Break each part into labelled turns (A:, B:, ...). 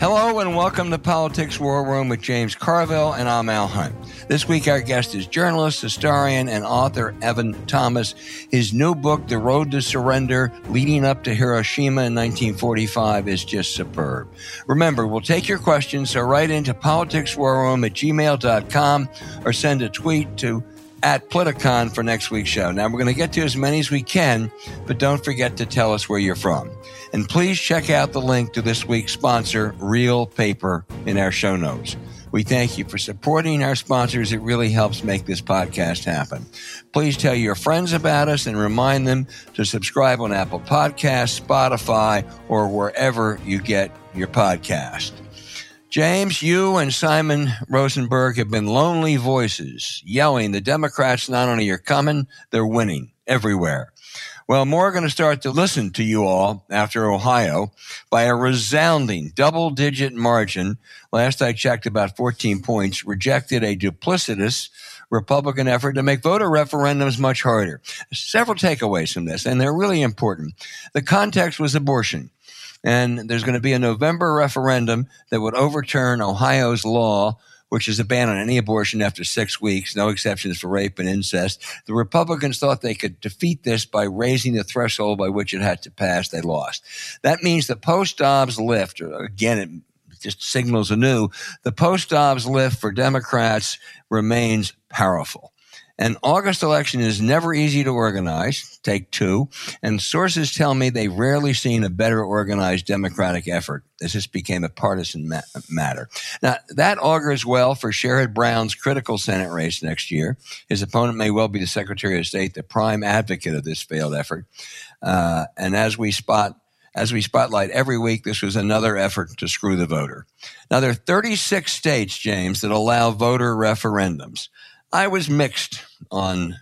A: Hello and welcome to Politics War Room with James Carville, and I'm Al Hunt. This week, our guest is journalist, historian, and author Evan Thomas. His new book, The Road to Surrender Leading Up to Hiroshima in 1945, is just superb. Remember, we'll take your questions, so write into politicswarroom at gmail.com or send a tweet to at Politicon for next week's show. Now, we're going to get to as many as we can, but don't forget to tell us where you're from. And please check out the link to this week's sponsor, Real Paper, in our show notes. We thank you for supporting our sponsors. It really helps make this podcast happen. Please tell your friends about us and remind them to subscribe on Apple Podcasts, Spotify, or wherever you get your podcast. James, you and Simon Rosenberg have been lonely voices yelling the Democrats not only are coming, they're winning everywhere. Well, more are going to start to listen to you all after Ohio by a resounding double digit margin. Last I checked, about 14 points rejected a duplicitous Republican effort to make voter referendums much harder. Several takeaways from this, and they're really important. The context was abortion. And there's going to be a November referendum that would overturn Ohio's law which is a ban on any abortion after six weeks, no exceptions for rape and incest. The Republicans thought they could defeat this by raising the threshold by which it had to pass. They lost. That means the post Dobbs lift, again, it just signals anew, the post Dobbs lift for Democrats remains powerful. An August election is never easy to organize. Take two. And sources tell me they've rarely seen a better organized Democratic effort as this became a partisan ma- matter. Now, that augurs well for Sherrod Brown's critical Senate race next year. His opponent may well be the Secretary of State, the prime advocate of this failed effort. Uh, and as we spot as we spotlight every week, this was another effort to screw the voter. Now, there are 36 states, James, that allow voter referendums. I was mixed on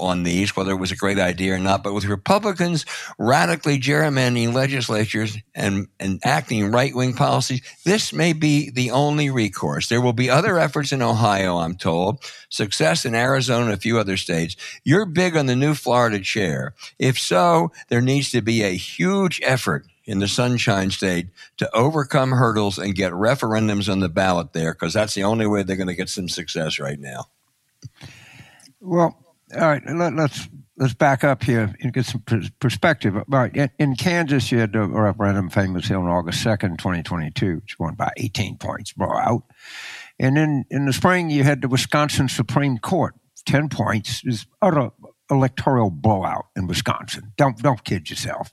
A: on these, whether it was a great idea or not. But with Republicans radically gerrymandering legislatures and, and acting right wing policies, this may be the only recourse. There will be other efforts in Ohio, I'm told, success in Arizona, and a few other states. You're big on the new Florida chair. If so, there needs to be a huge effort in the Sunshine State to overcome hurdles and get referendums on the ballot there because that's the only way they're going to get some success right now.
B: Well, all right, let, us let's back up here and get some perspective. All right, in, in Kansas, you had uh, the referendum famously on August second, twenty twenty two, which won by eighteen points, blowout. And then in the spring, you had the Wisconsin Supreme Court, ten points, is utter electoral blowout in Wisconsin. Don't don't kid yourself.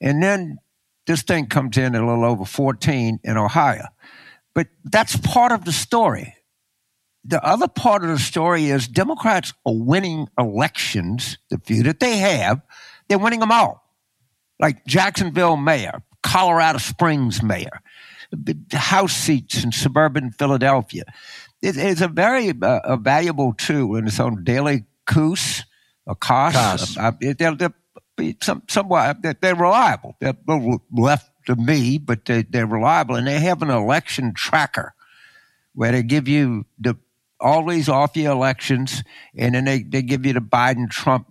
B: And then this thing comes in a little over 14 in Ohio. But that's part of the story. The other part of the story is Democrats are winning elections, the few that they have, they're winning them all. Like Jacksonville mayor, Colorado Springs mayor, House seats in suburban Philadelphia. it's a very uh, a valuable tool in its own Daily Kos, a cost. Uh, they're, they're some, somewhat, they're reliable. They're left to me, but they, they're reliable. And they have an election tracker where they give you the all these off year elections, and then they, they give you the Biden Trump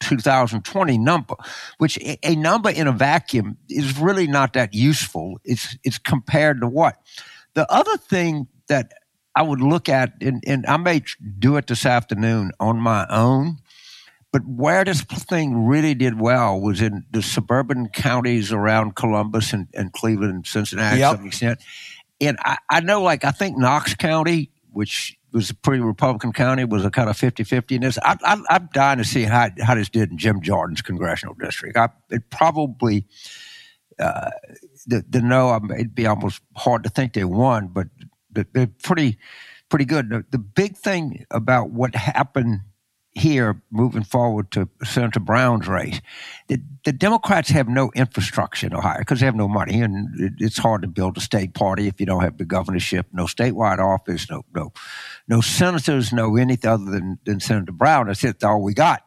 B: 2020 number, which a number in a vacuum is really not that useful. It's it's compared to what? The other thing that I would look at, and, and I may do it this afternoon on my own, but where this thing really did well was in the suburban counties around Columbus and, and Cleveland and Cincinnati yep. to some extent. And I, I, know, like, I think Knox County, which was a pretty Republican county, was a kind of 50 50 in this. I, am dying to see how, how this did in Jim Jordan's congressional district. I, it probably, uh, the, the no, it'd be almost hard to think they won, but they're pretty, pretty good. The, the big thing about what happened here moving forward to Senator Brown's race. The, the Democrats have no infrastructure in Ohio because they have no money, and it, it's hard to build a state party if you don't have the governorship, no statewide office, no no no senators, no anything other than, than Senator Brown. That's it, all we got.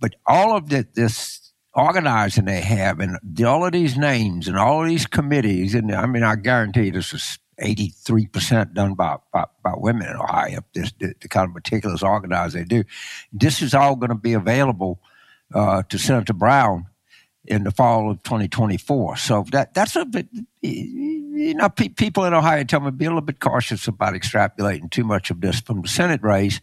B: But all of the, this organizing they have and all of these names and all of these committees, and I mean, I guarantee this is 83% done by, by, by, women in Ohio, this, the, the, kind of meticulous organize they do. This is all going to be available uh, to Senator Brown in the fall of 2024. So that that's a bit, you know, pe- people in Ohio tell me be a little bit cautious about extrapolating too much of this from the Senate race.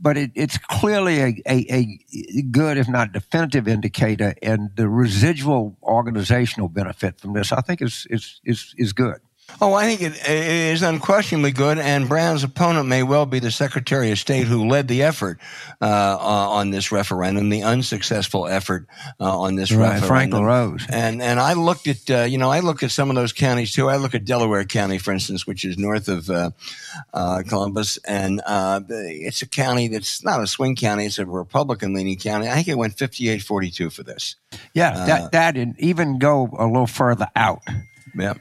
B: But it, it's clearly a, a, a, good, if not definitive, indicator, and the residual organizational benefit from this, I think, is is is, is good.
A: Oh, I think it, it is unquestionably good, and Brown's opponent may well be the Secretary of State who led the effort uh, on this referendum, the unsuccessful effort uh, on this
B: right,
A: referendum.
B: Frank LaRose.
A: And and I looked at uh, you know I looked at some of those counties too. I look at Delaware County, for instance, which is north of uh, uh, Columbus, and uh, it's a county that's not a swing county; it's a Republican leaning county. I think it went 58-42 for this.
B: Yeah, that that and even go a little further out.
A: Yeah.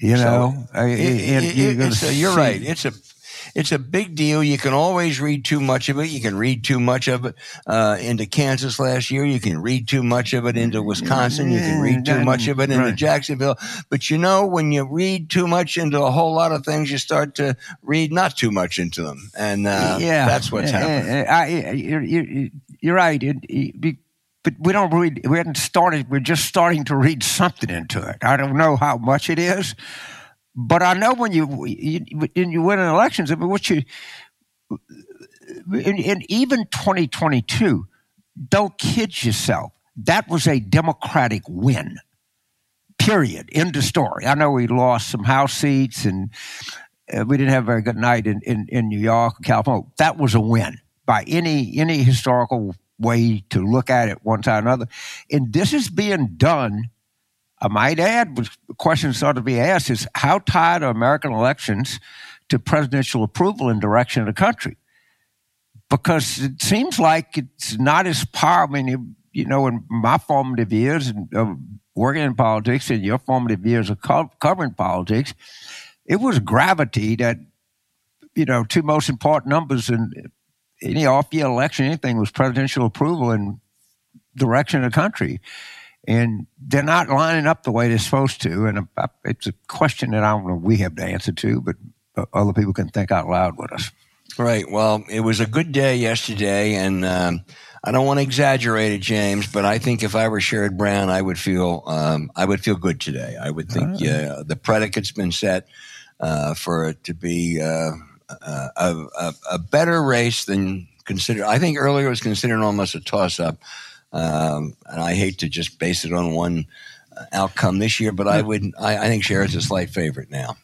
B: You know, so it,
A: it, it, you're, you're right. It's a it's a big deal. You can always read too much of it. You can read too much of it uh, into Kansas last year. You can read too much of it into Wisconsin. You can read too much of it into right. Jacksonville. But you know, when you read too much into a whole lot of things, you start to read not too much into them, and uh, yeah, that's what's happening.
B: I, you're, you're, right. It, but we don't read. We hadn't started. We're just starting to read something into it. I don't know how much it is, but I know when you you, you win elections. I mean, what you in, in even 2022, don't kid yourself. That was a Democratic win. Period. End of story. I know we lost some House seats and uh, we didn't have a very good night in, in, in New York, California. That was a win by any any historical way to look at it one time or another. And this is being done, I might add, the question ought to be asked is how tied are American elections to presidential approval and direction of the country? Because it seems like it's not as powerful. I mean, you know, in my formative years and uh, working in politics and your formative years of co- covering politics, it was gravity that, you know, two most important numbers in any off-year election, anything was presidential approval and direction of the country. And they're not lining up the way they're supposed to. And it's a question that I don't know we have to answer to, but other people can think out loud with us.
A: Right. Well, it was a good day yesterday, and um, I don't want to exaggerate it, James, but I think if I were Sherrod Brown, I would feel um, I would feel good today. I would think uh, the predicate's been set uh, for it to be uh, uh, a, a, a, better race than considered. I think earlier it was considered almost a toss up. Um, and I hate to just base it on one uh, outcome this year, but I would. I, I think Sherrod's a slight favorite now.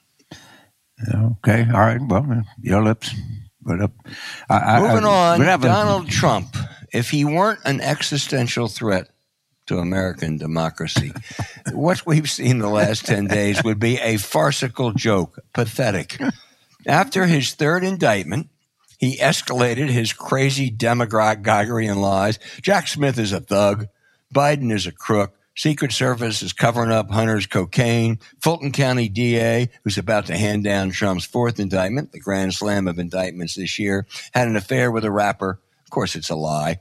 B: Okay, all right. Well, your lips. But up.
A: I, Moving I, on. Donald Trump. If he weren't an existential threat to American democracy, what we've seen the last ten days would be a farcical joke, pathetic. After his third indictment, he escalated his crazy demagoguery lies. Jack Smith is a thug. Biden is a crook. Secret Service is covering up Hunter's cocaine. Fulton County DA, who's about to hand down Trump's fourth indictment, the grand slam of indictments this year, had an affair with a rapper. Of course, it's a lie.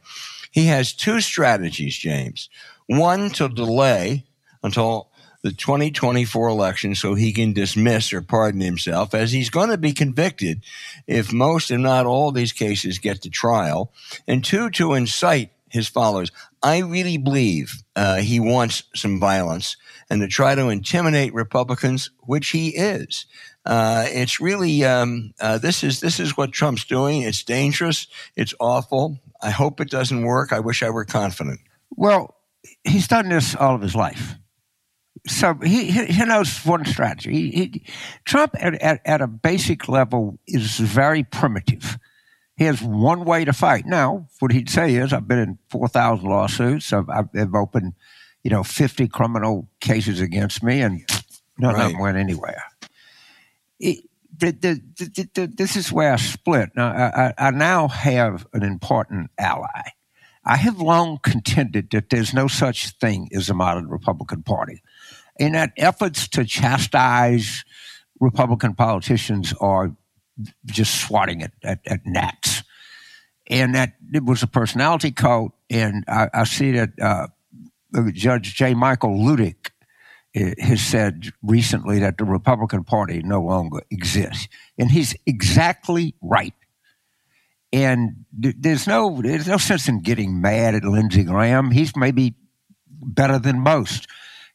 A: He has two strategies, James. One to delay until the 2024 election so he can dismiss or pardon himself, as he's going to be convicted if most, if not all, these cases get to trial. And two, to incite his followers. I really believe uh, he wants some violence and to try to intimidate Republicans, which he is. Uh, it's really um, uh, this is this is what Trump's doing. It's dangerous. It's awful. I hope it doesn't work. I wish I were confident.
B: Well, he's done this all of his life so he, he knows one strategy. He, he, Trump, at, at, at, a basic level, is very primitive. He has one way to fight. Now, what he'd say is, I've been in 4,000 lawsuits. I've, I've, opened, you know, 50 criminal cases against me, and none right. of them went anywhere. It, the, the, the, this is where I split. Now, I, I now have an important ally. I have long contended that there's no such thing as a modern Republican Party in that efforts to chastise Republican politicians are just swatting at, at, at gnats. And that it was a personality cult. And I, I see that uh, Judge J. Michael Luttig uh, has said recently that the Republican Party no longer exists. And he's exactly right. And there's no there's no sense in getting mad at Lindsey Graham. He's maybe better than most.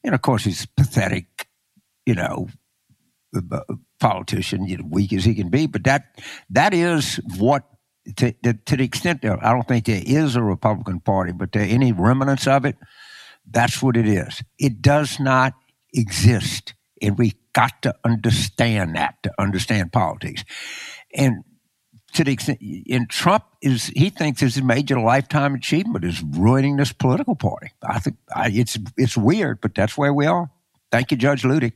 B: And of course, he's pathetic, you know, politician, you know, weak as he can be. But that that is what, to, to, to the extent that I don't think there is a Republican Party, but there any remnants of it, that's what it is. It does not exist, and we got to understand that to understand politics. And to the extent, and Trump is, he thinks his major lifetime achievement is ruining this political party. I think I, it's it's weird, but that's where we are. Thank you, Judge Luttig.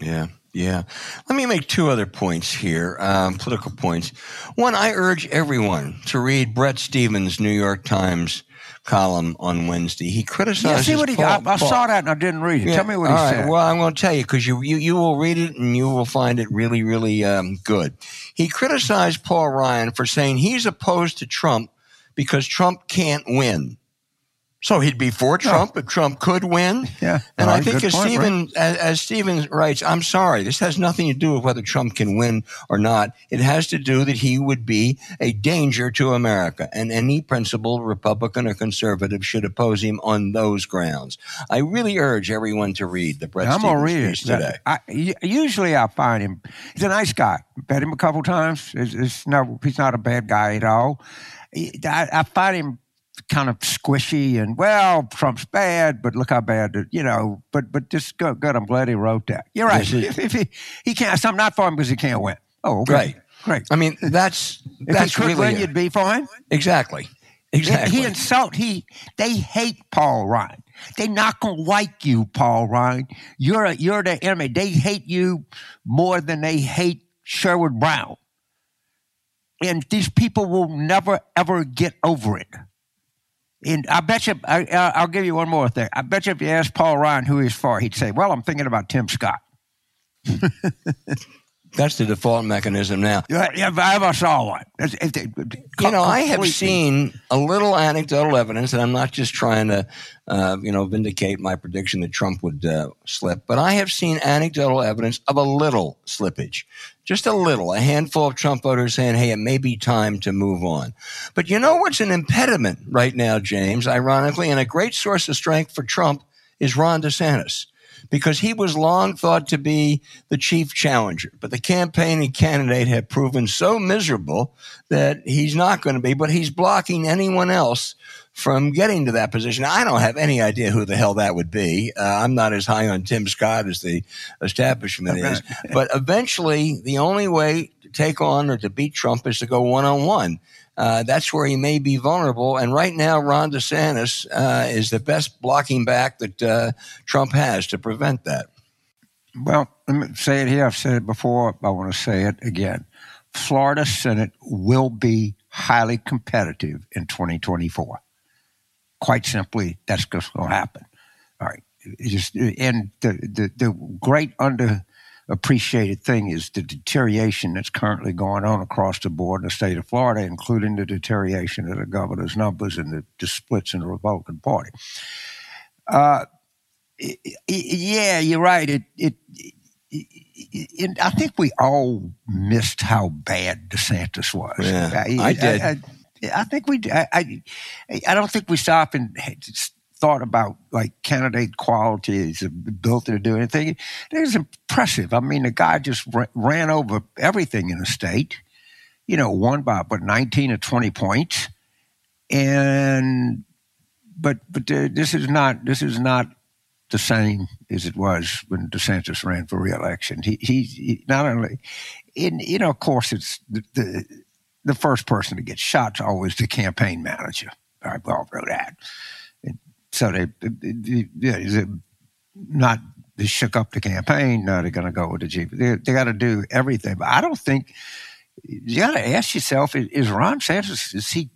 A: Yeah. Yeah. Let me make two other points here, um, political points. One, I urge everyone to read Bret Stephens' New York Times column on Wednesday. He criticized.
B: Yeah, see what he,
A: Paul,
B: I, I saw that and I didn't read it. Yeah, Tell me what he right,
A: said. Well, I'm going to tell you because you, you, you will read it and you will find it really, really um, good. He criticized Paul Ryan for saying he's opposed to Trump because Trump can't win. So he'd be for Trump, but Trump could win.
B: Yeah,
A: and right, I think as point, Stephen right? as, as Stephen writes, I'm sorry, this has nothing to do with whether Trump can win or not. It has to do that he would be a danger to America, and any principled Republican or conservative should oppose him on those grounds. I really urge everyone to read the Bret. I'm gonna read it today.
B: I, usually, I find him. He's a nice guy. Met him a couple times. It's, it's no, he's not a bad guy at all. I, I find him kind of squishy and well, Trump's bad, but look how bad, you know. But but just good. good I'm glad he wrote that. You're right. If, if, he he can't, I'm not for him because he can't win. Oh, okay.
A: Right.
B: Great.
A: I mean, that's
B: if
A: that's
B: he could
A: really
B: win, you'd be for him.
A: Exactly. Exactly.
B: He, he insult. He they hate Paul Ryan. They not gonna like you, Paul Ryan. You're a, you're the enemy. They hate you more than they hate Sherrod Brown. And these people will never ever get over it. And I bet you, I, will give you one more thing. I bet you if you ask Paul Ryan who he's for, he'd say, Well, I'm thinking about Tim Scott.
A: That's the default mechanism now.
B: Yeah, if I ever saw one.
A: you know, I have seen a little anecdotal evidence, and I'm not just trying to, uh, you know, vindicate my prediction that Trump would uh, slip, but I have seen anecdotal evidence of a little slippage just a little, a handful of Trump voters saying, hey, it may be time to move on. But you know what's an impediment right now, James, ironically, and a great source of strength for Trump is Ron DeSantis because he was long thought to be the chief challenger. But the campaigning candidate had proven so miserable that he's not going to be, but he's blocking anyone else from getting to that position. I don't have any idea who the hell that would be. Uh, I'm not as high on Tim Scott as the establishment is. But eventually, the only way to take on or to beat Trump is to go one on one. That's where he may be vulnerable. And right now, Ron DeSantis uh, is the best blocking back that uh, Trump has to prevent that.
B: Well, let me say it here. I've said it before. I want to say it again. Florida Senate will be highly competitive in 2024 quite simply, that's just going to happen. All right. just, and the, the, the great underappreciated thing is the deterioration that's currently going on across the board in the state of Florida, including the deterioration of the governor's numbers and the, the splits in the Republican Party. Uh, yeah, you're right. It, it, it, I think we all missed how bad DeSantis was.
A: Yeah, I, I did. I,
B: I think we. I, I, I don't think we stop and thought about like candidate qualities, ability to do anything. It was impressive. I mean, the guy just ran over everything in the state. You know, won by but nineteen or twenty points, and but but this is not this is not the same as it was when DeSantis ran for reelection. He he, he not only, in you know, of course, it's the, the the first person to get shot always the campaign manager. We all that. So they, they, not they shook up the campaign. Now they're going to go with the chief. They, they got to do everything. But I don't think you got to ask yourself: Is Ron Santos is he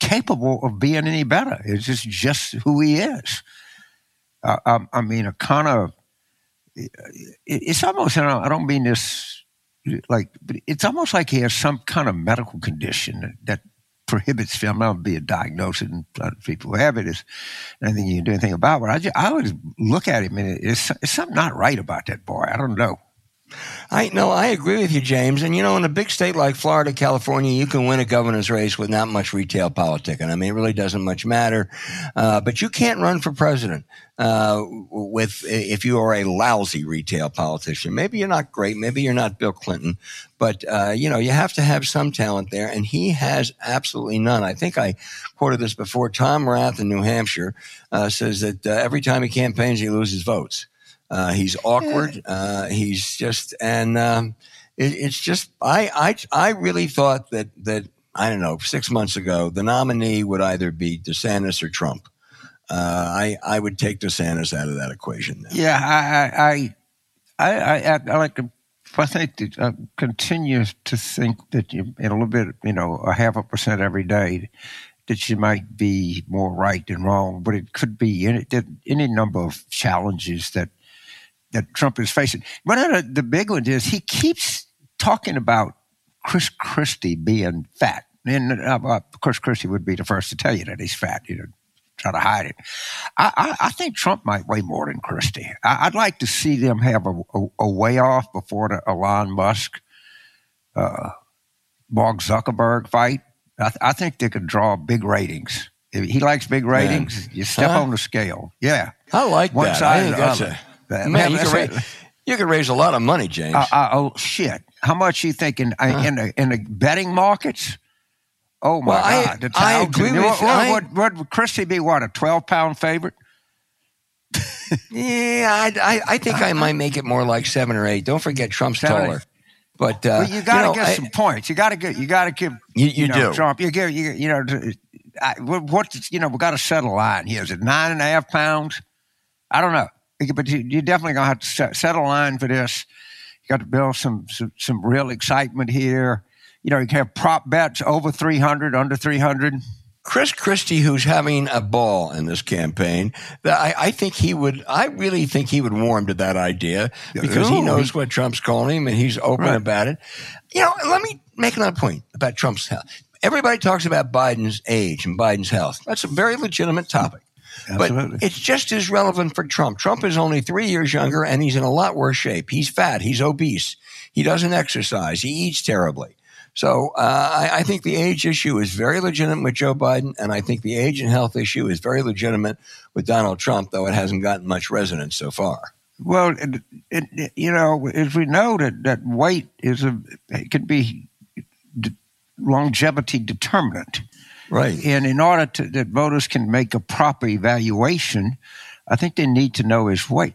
B: capable of being any better? Is this just who he is? Uh, I, I, mean, a kind of it's almost. I don't mean this like it's almost like he has some kind of medical condition that prohibits film. Not be a diagnosis, and people who have it is anything you can do anything about. But I, just, I always look at him and it's, it's something not right about that boy. I don't know.
A: I no, I agree with you, James. And you know, in a big state like Florida, California, you can win a governor's race with not much retail politicking. I mean, it really doesn't much matter. Uh, but you can't run for president uh, with if you are a lousy retail politician. Maybe you're not great. Maybe you're not Bill Clinton. But uh, you know, you have to have some talent there, and he has absolutely none. I think I quoted this before. Tom Rath in New Hampshire uh, says that uh, every time he campaigns, he loses votes. Uh, he's awkward. Uh, he's just, and um, it, it's just, I, I, I really thought that that I don't know, six months ago, the nominee would either be DeSantis or Trump. Uh, I, I would take DeSantis out of that equation. Now.
B: Yeah, I, I, I, I, I like to. I think that, uh, continue to think that you, in a little bit, you know, a half a percent every day, that you might be more right than wrong, but it could be any, any number of challenges that that Trump is facing. One of the, the big ones is he keeps talking about Chris Christie being fat. And uh, Chris Christie would be the first to tell you that he's fat, you know, try to hide it. I, I, I think Trump might weigh more than Christie. I, would like to see them have a, a, a weigh off before the Elon Musk, uh, Mark Zuckerberg fight. I, th- I, think they could draw big ratings. If he likes big ratings, you step huh? on the scale. Yeah.
A: I like One that. I think that's a that. Man, you, can raise, you can raise a lot of money, James. Uh,
B: uh, oh shit! How much you think in uh, in, the, in the betting markets? Oh my well, God!
A: I, I agree with
B: what, you. What, what, would Christie be? What a twelve pound favorite?
A: yeah, I, I, I, think I might make it more like seven or eight. Don't forget Trump's taller. But uh,
B: well, you got to you know, get some points. You got to get. You got to give.
A: You, you, you know,
B: do Trump. You give. You, you know. I, what you know? We got to settle a line here. Is it nine and a half pounds? I don't know but you, are definitely going to have to set, set, a line for this. You got to build some, some, some real excitement here. You know, you can have prop bets over 300, under 300.
A: Chris Christie, who's having a ball in this campaign, that I, I, think he would, I really think he would warm to that idea because Ooh, he knows what Trump's calling him and he's open right. about it. You know, let me make another point about Trump's health. Everybody talks about Biden's age and Biden's health. That's a very legitimate topic. Absolutely. But it's just as relevant for Trump. Trump is only three years younger and he's in a lot worse shape. He's fat. He's obese. He doesn't exercise. He eats terribly. So uh, I, I, think the age issue is very legitimate with Joe Biden, and I think the age and health issue is very legitimate with Donald Trump, though it hasn't gotten much resonance so far.
B: Well, it, it, you know, as we know that that weight is a it can be longevity determinant.
A: Right.
B: And in order to, that voters can make a proper evaluation, I think they need to know his weight.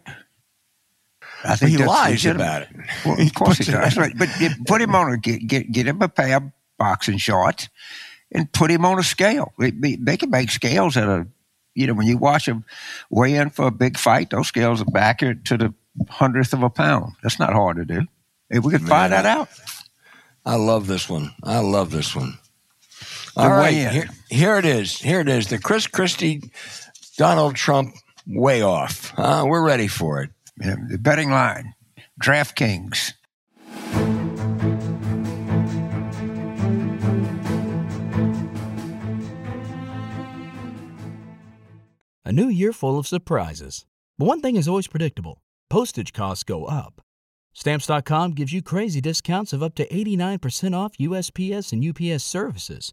A: I think well, he lies legitimate. about it.
B: Well, of course he does. Right. But put him on a get, get get him a pair of boxing shorts and put him on a scale. They can make scales at a you know when you watch him weigh in for a big fight, those scales are back to the hundredth of a pound. That's not hard to do. If we could find that out.
A: I love this one. I love this one. All right, here, here, it is. Here it is. The Chris Christie, Donald Trump weigh off. Uh, we're ready for it.
B: Yeah, the betting line, DraftKings.
C: A new year full of surprises. But one thing is always predictable postage costs go up. Stamps.com gives you crazy discounts of up to 89% off USPS and UPS services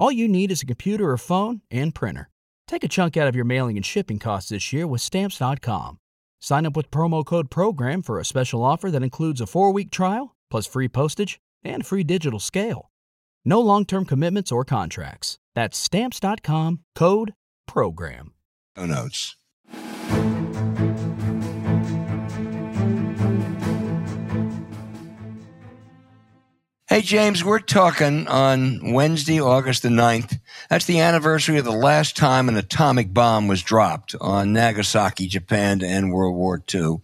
C: All you need is a computer or phone and printer. Take a chunk out of your mailing and shipping costs this year with Stamps.com. Sign up with promo code PROGRAM for a special offer that includes a four week trial, plus free postage and free digital scale. No long term commitments or contracts. That's Stamps.com code PROGRAM.
A: No notes. Hey, James, we're talking on Wednesday, August the 9th. That's the anniversary of the last time an atomic bomb was dropped on Nagasaki, Japan to end World War II,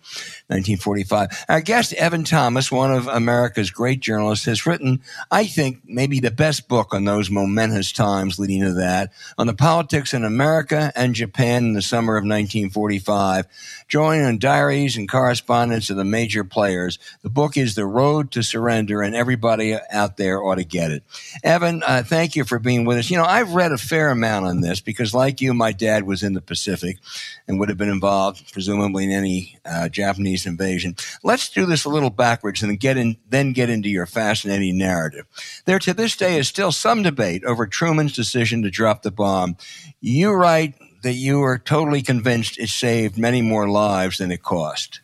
A: 1945. Our guest, Evan Thomas, one of America's great journalists, has written, I think, maybe the best book on those momentous times leading to that, on the politics in America and Japan in the summer of 1945, drawing on diaries and correspondence of the major players. The book is The Road to Surrender, and everybody out there ought to get it. Evan, uh, thank you for being with us. You know, I've read a fair amount on this because, like you, my dad was in the Pacific and would have been involved, presumably, in any uh, Japanese invasion. Let's do this a little backwards and get in, then get into your fascinating narrative. There, to this day, is still some debate over Truman's decision to drop the bomb. You write that you are totally convinced it saved many more lives than it cost.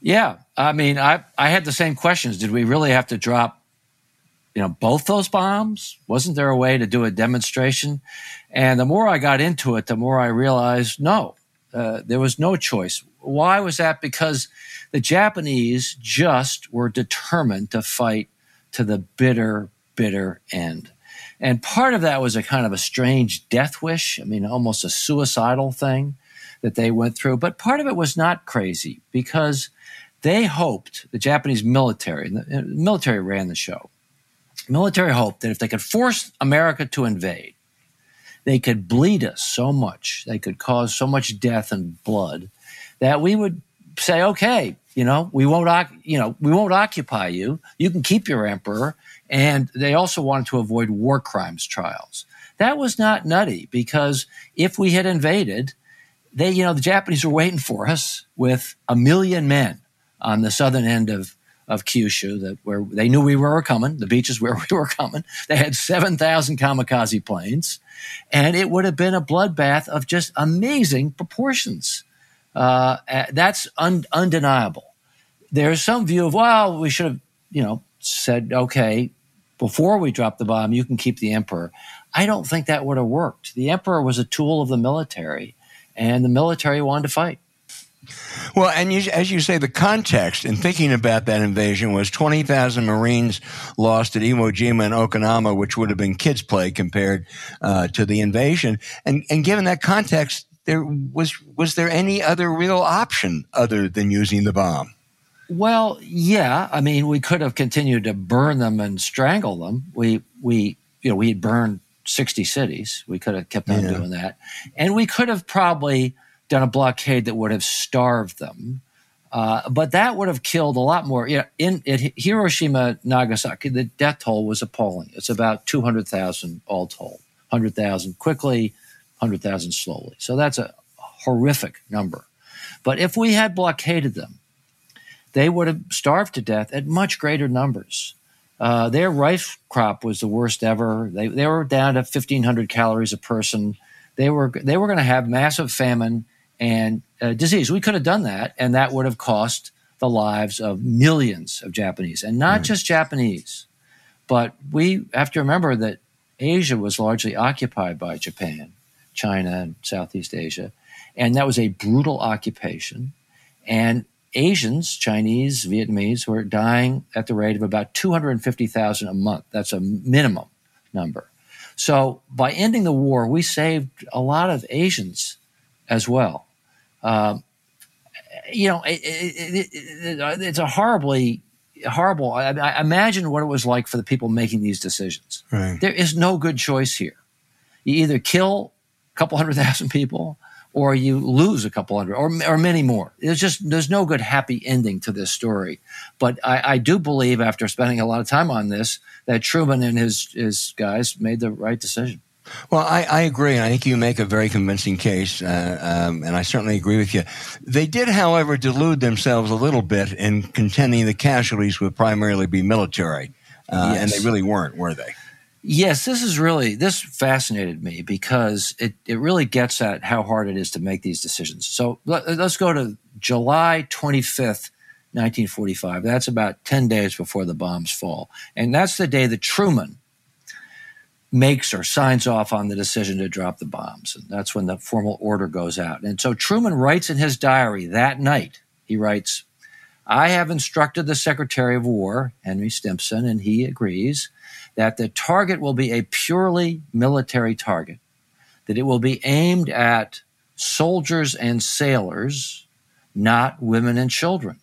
D: Yeah, I mean, I I had the same questions. Did we really have to drop you know, both those bombs? Wasn't there a way to do a demonstration? And the more I got into it, the more I realized no, uh, there was no choice. Why was that? Because the Japanese just were determined to fight to the bitter, bitter end. And part of that was a kind of a strange death wish. I mean, almost a suicidal thing that they went through. But part of it was not crazy because they hoped the Japanese military, the military ran the show military hoped that if they could force America to invade, they could bleed us so much, they could cause so much death and blood that we would say, okay, you know, we won't, you know, we won't occupy you. You can keep your emperor. And they also wanted to avoid war crimes trials. That was not nutty because if we had invaded, they, you know, the Japanese were waiting for us with a million men on the southern end of of Kyushu that where they knew we were coming, the beaches where we were coming. They had 7,000 kamikaze planes, and it would have been a bloodbath of just amazing proportions. Uh, that's un- undeniable. There's some view of, well, we should have, you know, said, okay, before we drop the bomb, you can keep the emperor. I don't think that would have worked. The emperor was a tool of the military, and the military wanted to fight.
A: Well, and you, as you say, the context in thinking about that invasion was 20,000 Marines lost at Iwo Jima and Okinawa, which would have been kids' play compared uh, to the invasion. And, and given that context, there was was there any other real option other than using the bomb?
D: Well, yeah. I mean, we could have continued to burn them and strangle them. We we you know we had burned 60 cities. We could have kept on yeah. doing that, and we could have probably done a blockade that would have starved them. Uh, but that would have killed a lot more. You know, in Hiroshima, Nagasaki, the death toll was appalling. It's about 200,000 all told. 100,000 quickly, 100,000 slowly. So that's a horrific number. But if we had blockaded them, they would have starved to death at much greater numbers. Uh, their rice crop was the worst ever. They, they were down to 1,500 calories a person. They were, they were going to have massive famine and uh, disease. We could have done that, and that would have cost the lives of millions of Japanese, and not mm. just Japanese. But we have to remember that Asia was largely occupied by Japan, China, and Southeast Asia, and that was a brutal occupation. And Asians, Chinese, Vietnamese, were dying at the rate of about 250,000 a month. That's a minimum number. So by ending the war, we saved a lot of Asians as well. Um, you know, it, it, it, it's a horribly horrible. I, I, imagine what it was like for the people making these decisions. Right. There is no good choice here. You either kill a couple hundred thousand people, or you lose a couple hundred, or or many more. There's just there's no good happy ending to this story. But I, I do believe, after spending a lot of time on this, that Truman and his his guys made the right decision.
A: Well, I, I, agree. I think you make a very convincing case, uh, um, and I certainly agree with you. They did, however, delude themselves a little bit in contending the casualties would primarily be military, uh, yes. and they really weren't, were they?
D: Yes, this is really this fascinated me because it, it really gets at how hard it is to make these decisions. So let, us go to July 25th, 1945. That's about 10 days before the bombs fall. And that's the day that Truman makes or signs off on the decision to drop the bombs. And that's when the formal order goes out. And so Truman writes in his diary that night, he writes, I have instructed the Secretary of War, Henry Stimson, and he agrees that the target will be a purely military target, that it will be aimed at soldiers and sailors, not women and children.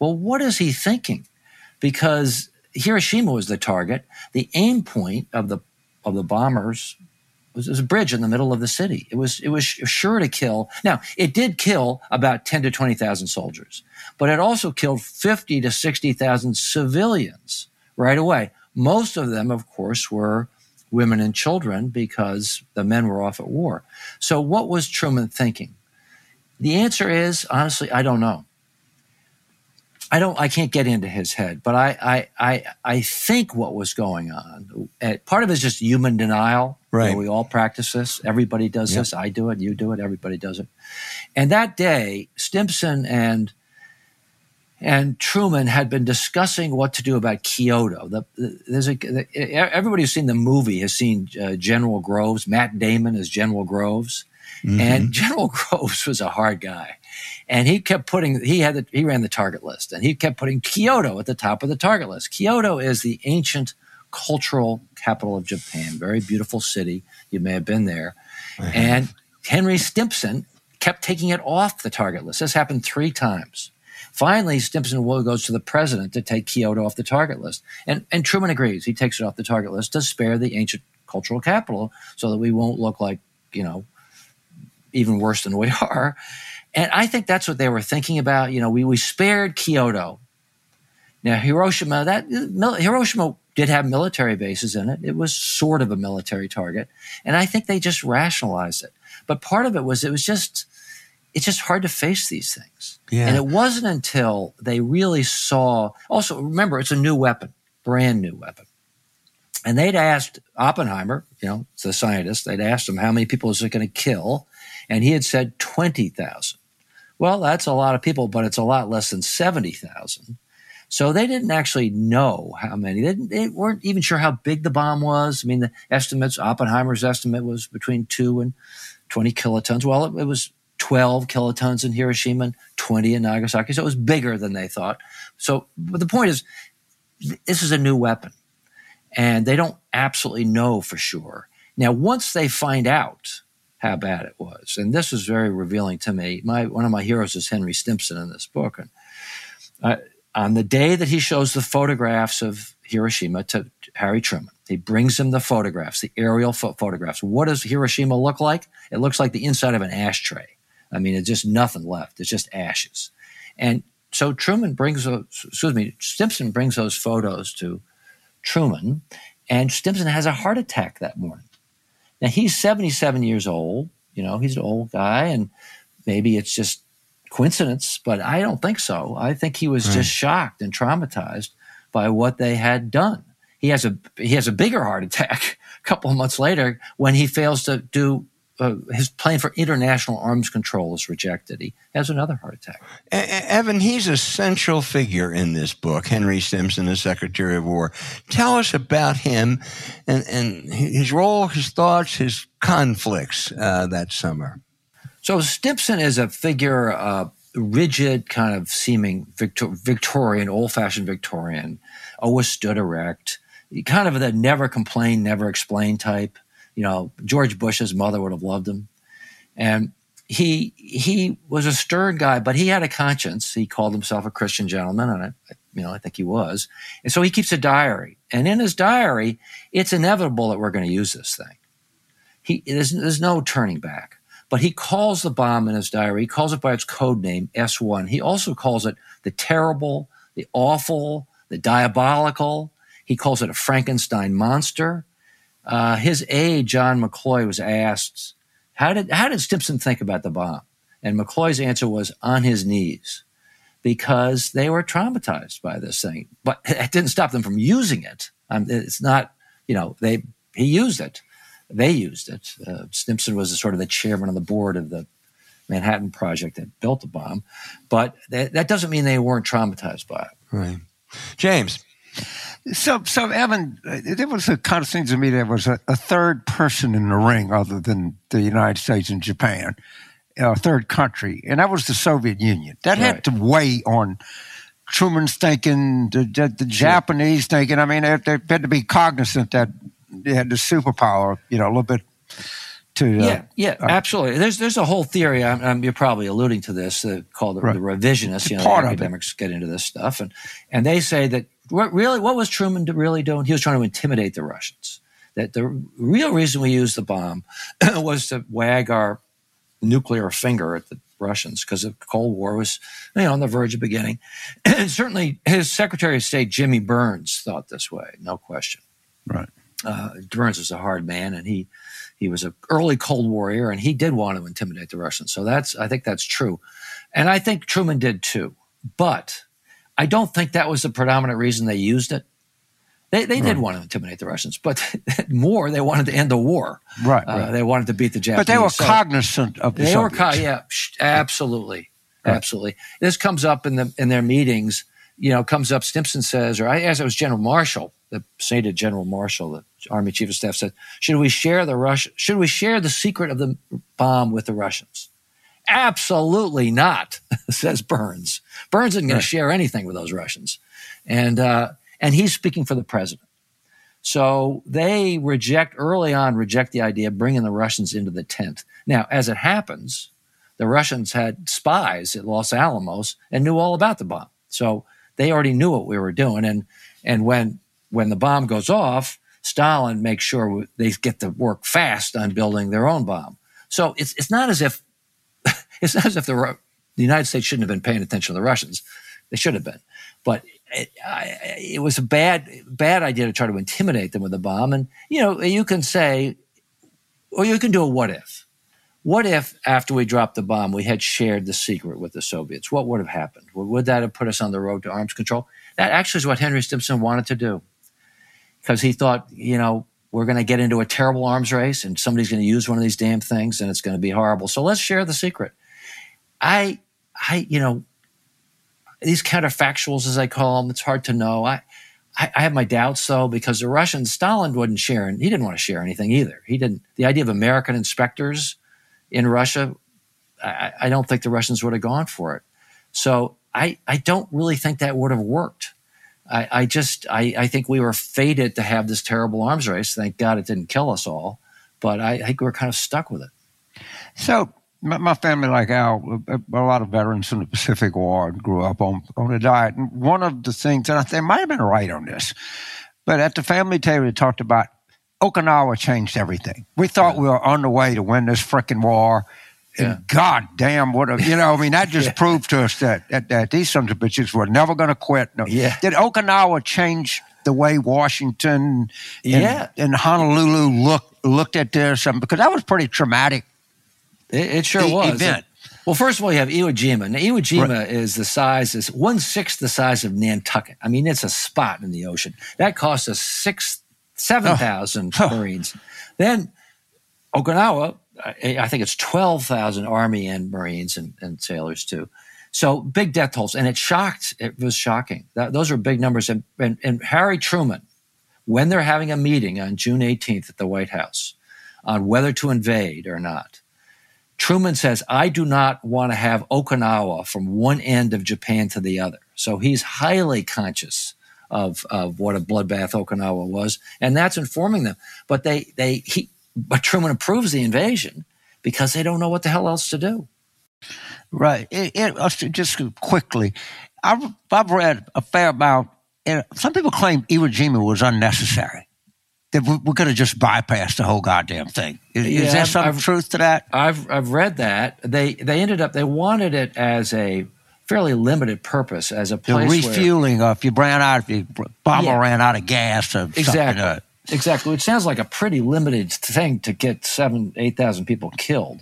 D: Well, what is he thinking? Because Hiroshima was the target. The aim point of the of the bombers was, was a bridge in the middle of the city. It was it was sure to kill. Now it did kill about ten to twenty thousand soldiers, but it also killed fifty to sixty thousand civilians right away. Most of them, of course, were women and children because the men were off at war. So what was Truman thinking? The answer is honestly, I don't know. I don't. I can't get into his head, but I, I, I, I think what was going on. Part of it is just human denial.
A: Right.
D: You know, we all practice this. Everybody does
A: Yep.
D: this. I do it. You do it. Everybody does it. And that day, Stimson and and Truman had been discussing what to do about Kyoto. The, the, there's a, the, everybody who's seen the movie has seen uh, General Groves. Matt Damon as General Groves, and General Groves was a hard guy, and he kept putting he had the, he ran the target list, and he kept putting Kyoto at the top of the target list. Kyoto is the ancient cultural capital of Japan, very beautiful city. You may have been there, uh-huh. and Henry Stimson kept taking it off the target list. This happened three times. Finally, Stimson will goes to the president to take Kyoto off the target list. And, and Truman agrees. He takes it off the target list to spare the ancient cultural capital so that we won't look like, you know, even worse than we are. And I think that's what they were thinking about. You know, we, we spared Kyoto. Now, Hiroshima, that Hiroshima did have military bases in it. It was sort of a military target. And I think they just rationalized it. But part of it was it was just it's just hard to face these things.
A: Yeah.
D: And it wasn't until they really saw also remember it's a new weapon, brand new weapon. And they'd asked Oppenheimer, you know, the scientist, they'd asked him how many people is it going to kill? And he had said 20,000. Well, that's a lot of people, but it's a lot less than 70,000. So they didn't actually know how many. They, they weren't even sure how big the bomb was. I mean, the estimates, Oppenheimer's estimate was between two and 20 kilotons. Well, it, it was 12 kilotons in Hiroshima and 20 in Nagasaki. So it was bigger than they thought. So, but the point is, this is a new weapon and they don't absolutely know for sure. Now, once they find out how bad it was, and this is very revealing to me, my, one of my heroes is Henry Stimson in this book. And uh, on the day that he shows the photographs of Hiroshima to Harry Truman, he brings him the photographs, the aerial pho- photographs. What does Hiroshima look like? It looks like the inside of an ashtray. I mean, it's just nothing left. It's just ashes. And so Truman brings those, excuse me, Stimson brings those photos to Truman, and Stimson has a heart attack that morning. Now he's 77 years old. You know, he's an old guy, and maybe it's just coincidence, but I don't think so. I think he was just shocked and traumatized by what they had done. He has a he has a bigger heart attack a couple of months later when he fails to do uh, his plan for international arms control is rejected. He has another heart attack.
A: Evan, he's a central figure in this book, Henry Stimson, the Secretary of War. Tell us about him and, and his role, his thoughts, his conflicts uh, that summer.
D: So Stimson is a figure, uh, rigid, kind of seeming Victor- Victorian, old-fashioned Victorian, always stood erect, kind of the never complain, never explain type. You know, George Bush's mother would have loved him, and he he was a stern guy, but he had a conscience. He called himself a Christian gentleman, and I, you know, I think he was. And so he keeps a diary, and in his diary, it's inevitable that we're going to use this thing. He there's, there's no turning back but he calls the bomb in his diary, he calls it by its code name, S1. He also calls it the terrible, the awful, the diabolical. He calls it a Frankenstein monster. Uh, his aide, John McCloy, was asked, how did, how did Stimson think about the bomb? And McCloy's answer was on his knees because they were traumatized by this thing. But it didn't stop them from using it. Um, it's not, you know, they he used it they used it. Uh, Stimson was sort of the chairman of the board of the Manhattan Project that built the bomb, but that, that doesn't mean they weren't traumatized by it.
A: Right. James.
B: So, so Evan, uh, there was a kind of seems to me there was a, a third person in the ring other than the United States and Japan, a third country, and that was the Soviet Union. That
D: Right.
B: had to weigh on Truman's thinking, the, the, the Japanese thinking. I mean, they, they had to be cognizant that they had the superpower, you know, a little bit to. Uh,
D: yeah, yeah, uh, absolutely. There's there's a whole theory. I'm, I'm, you're probably alluding to this uh, called the, right. the revisionists. You know, the academics get into this stuff, and and they say that what, really what was Truman really doing? He was trying to intimidate the Russians. That the real reason we used the bomb was to wag our nuclear finger at the Russians because the Cold War was, you know, on the verge of beginning. And certainly his Secretary of State, Jimmy Byrnes, thought this way, no question.
B: Right.
D: Uh, Byrnes was a hard man and he, he was an early Cold Warrior and he did want to intimidate the Russians. So that's, I think that's true. And I think Truman did too. But I don't think that was the predominant reason they used it. They, they right. did want to intimidate the Russians, but more, they wanted to end the war.
B: Right, uh,
D: They wanted to beat the Japanese.
B: But they were so cognizant of the
D: They
B: Soviets.
D: were, co- yeah, absolutely, right. absolutely. This comes up in the in their meetings. You know, comes up. Stimson says, or I, as it was General Marshall, the sated General Marshall, the Army Chief of Staff, said, "Should we share the Rush? Should we share the secret of the bomb with the Russians?" Absolutely not, says Byrnes. Byrnes isn't going right. to share anything with those Russians, and uh, and he's speaking for the president. So they reject early on, reject the idea of bringing the Russians into the tent. Now, as it happens, the Russians had spies at Los Alamos and knew all about the bomb. So they already knew what we were doing. And and when when the bomb goes off, Stalin makes sure they get to work fast on building their own bomb. So it's it's not as if it's not as if the the United States shouldn't have been paying attention to the Russians. They should have been, but it, it, was a bad bad idea to try to intimidate them with a bomb. And you know, you can say, or you can do a what if. What if after we dropped the bomb, we had shared the secret with the Soviets? What would have happened? Would that have put us on the road to arms control? That actually is what Henry Stimson wanted to do, because he thought, you know, we're going to get into a terrible arms race, and somebody's going to use one of these damn things, and it's going to be horrible. So let's share the secret. I, I, you know, these counterfactuals, as I call them, it's hard to know. I, I, I have my doubts though, because the Russians, Stalin wouldn't share, and he didn't want to share anything either. He didn't. The idea of American inspectors in Russia, I, I don't think the Russians would have gone for it. So I, I don't really think that would have worked. I, I just, I, I think we were fated to have this terrible arms race. Thank God it didn't kill us all, but I, I think we're kind of stuck with it.
B: So my, family, like Al, a, a, lot of veterans from the Pacific War grew up on on a diet. And one of the things, and I think might have been right on this, but at the family table, they talked about Okinawa changed everything. We thought yeah. we were on the way to win this freaking war. And yeah. God damn, what a, you know, I mean, that just yeah. proved to us that, that, that these sons of bitches were never going to quit. No.
D: Yeah.
B: Did Okinawa change the way Washington and, yeah. and Honolulu looked, looked at this? Um, because that was pretty traumatic
D: it, it sure e- was. Event. Well, first of all, you have Iwo Jima. Now, Iwo Jima right. is the size is one sixth the size of Nantucket. I mean, it's a spot in the ocean. That cost us six Oh. seven thousand oh. Marines. Then Okinawa, I think it's twelve thousand Army and Marines and, and, sailors too. So big death tolls, and it shocked. It was shocking. That, those are big numbers. And, and, and Harry Truman, when they're having a meeting on June 18th at the White House on whether to invade or not, Truman says, I do not want to have Okinawa from one end of Japan to the other. So he's highly conscious of, of what a bloodbath Okinawa was, and that's informing them. But they, they, he, but Truman approves the invasion because they don't know what the hell else to do.
B: Right. It, it, just quickly, I've, I've read a fair amount. And some people claim Iwo Jima was unnecessary that we, we could have just bypassed the whole goddamn thing. Is, yeah, is there some I've, truth to that?
D: I've I've read that they they ended up they wanted it as a fairly limited purpose as a place
B: the refueling
D: where,
B: if you ran out if you bomber yeah, ran out of gas or
D: exactly
B: something.
D: exactly. It sounds like a pretty limited thing to get seven eight thousand people killed.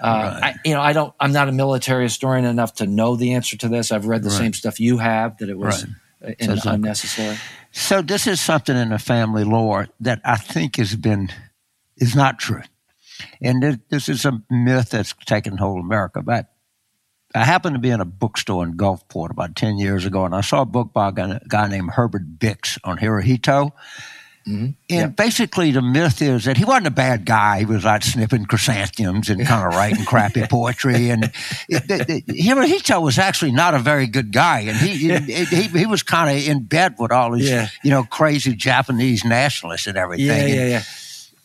D: Uh, right. I, you know, I don't. I'm not a military historian enough to know the answer to this. I've read the right. same stuff you have that it was right. in, unnecessary.
B: So this is something in the family lore that I think has been is not true, and this is a myth that's taken hold of America. But I happened to be in a bookstore in Gulfport about ten years ago, and I saw a book by a guy named Herbert Bix on Hirohito. Mm-hmm. And basically, the myth is that he wasn't a bad guy. He was out snipping chrysanthemums and kind of writing crappy poetry. And it, it, it, Hirohito was actually not a very good guy. And he he, he, was kind of in bed with all these, yeah. you know, crazy Japanese nationalists and everything.
D: Yeah,
B: yeah,
D: yeah.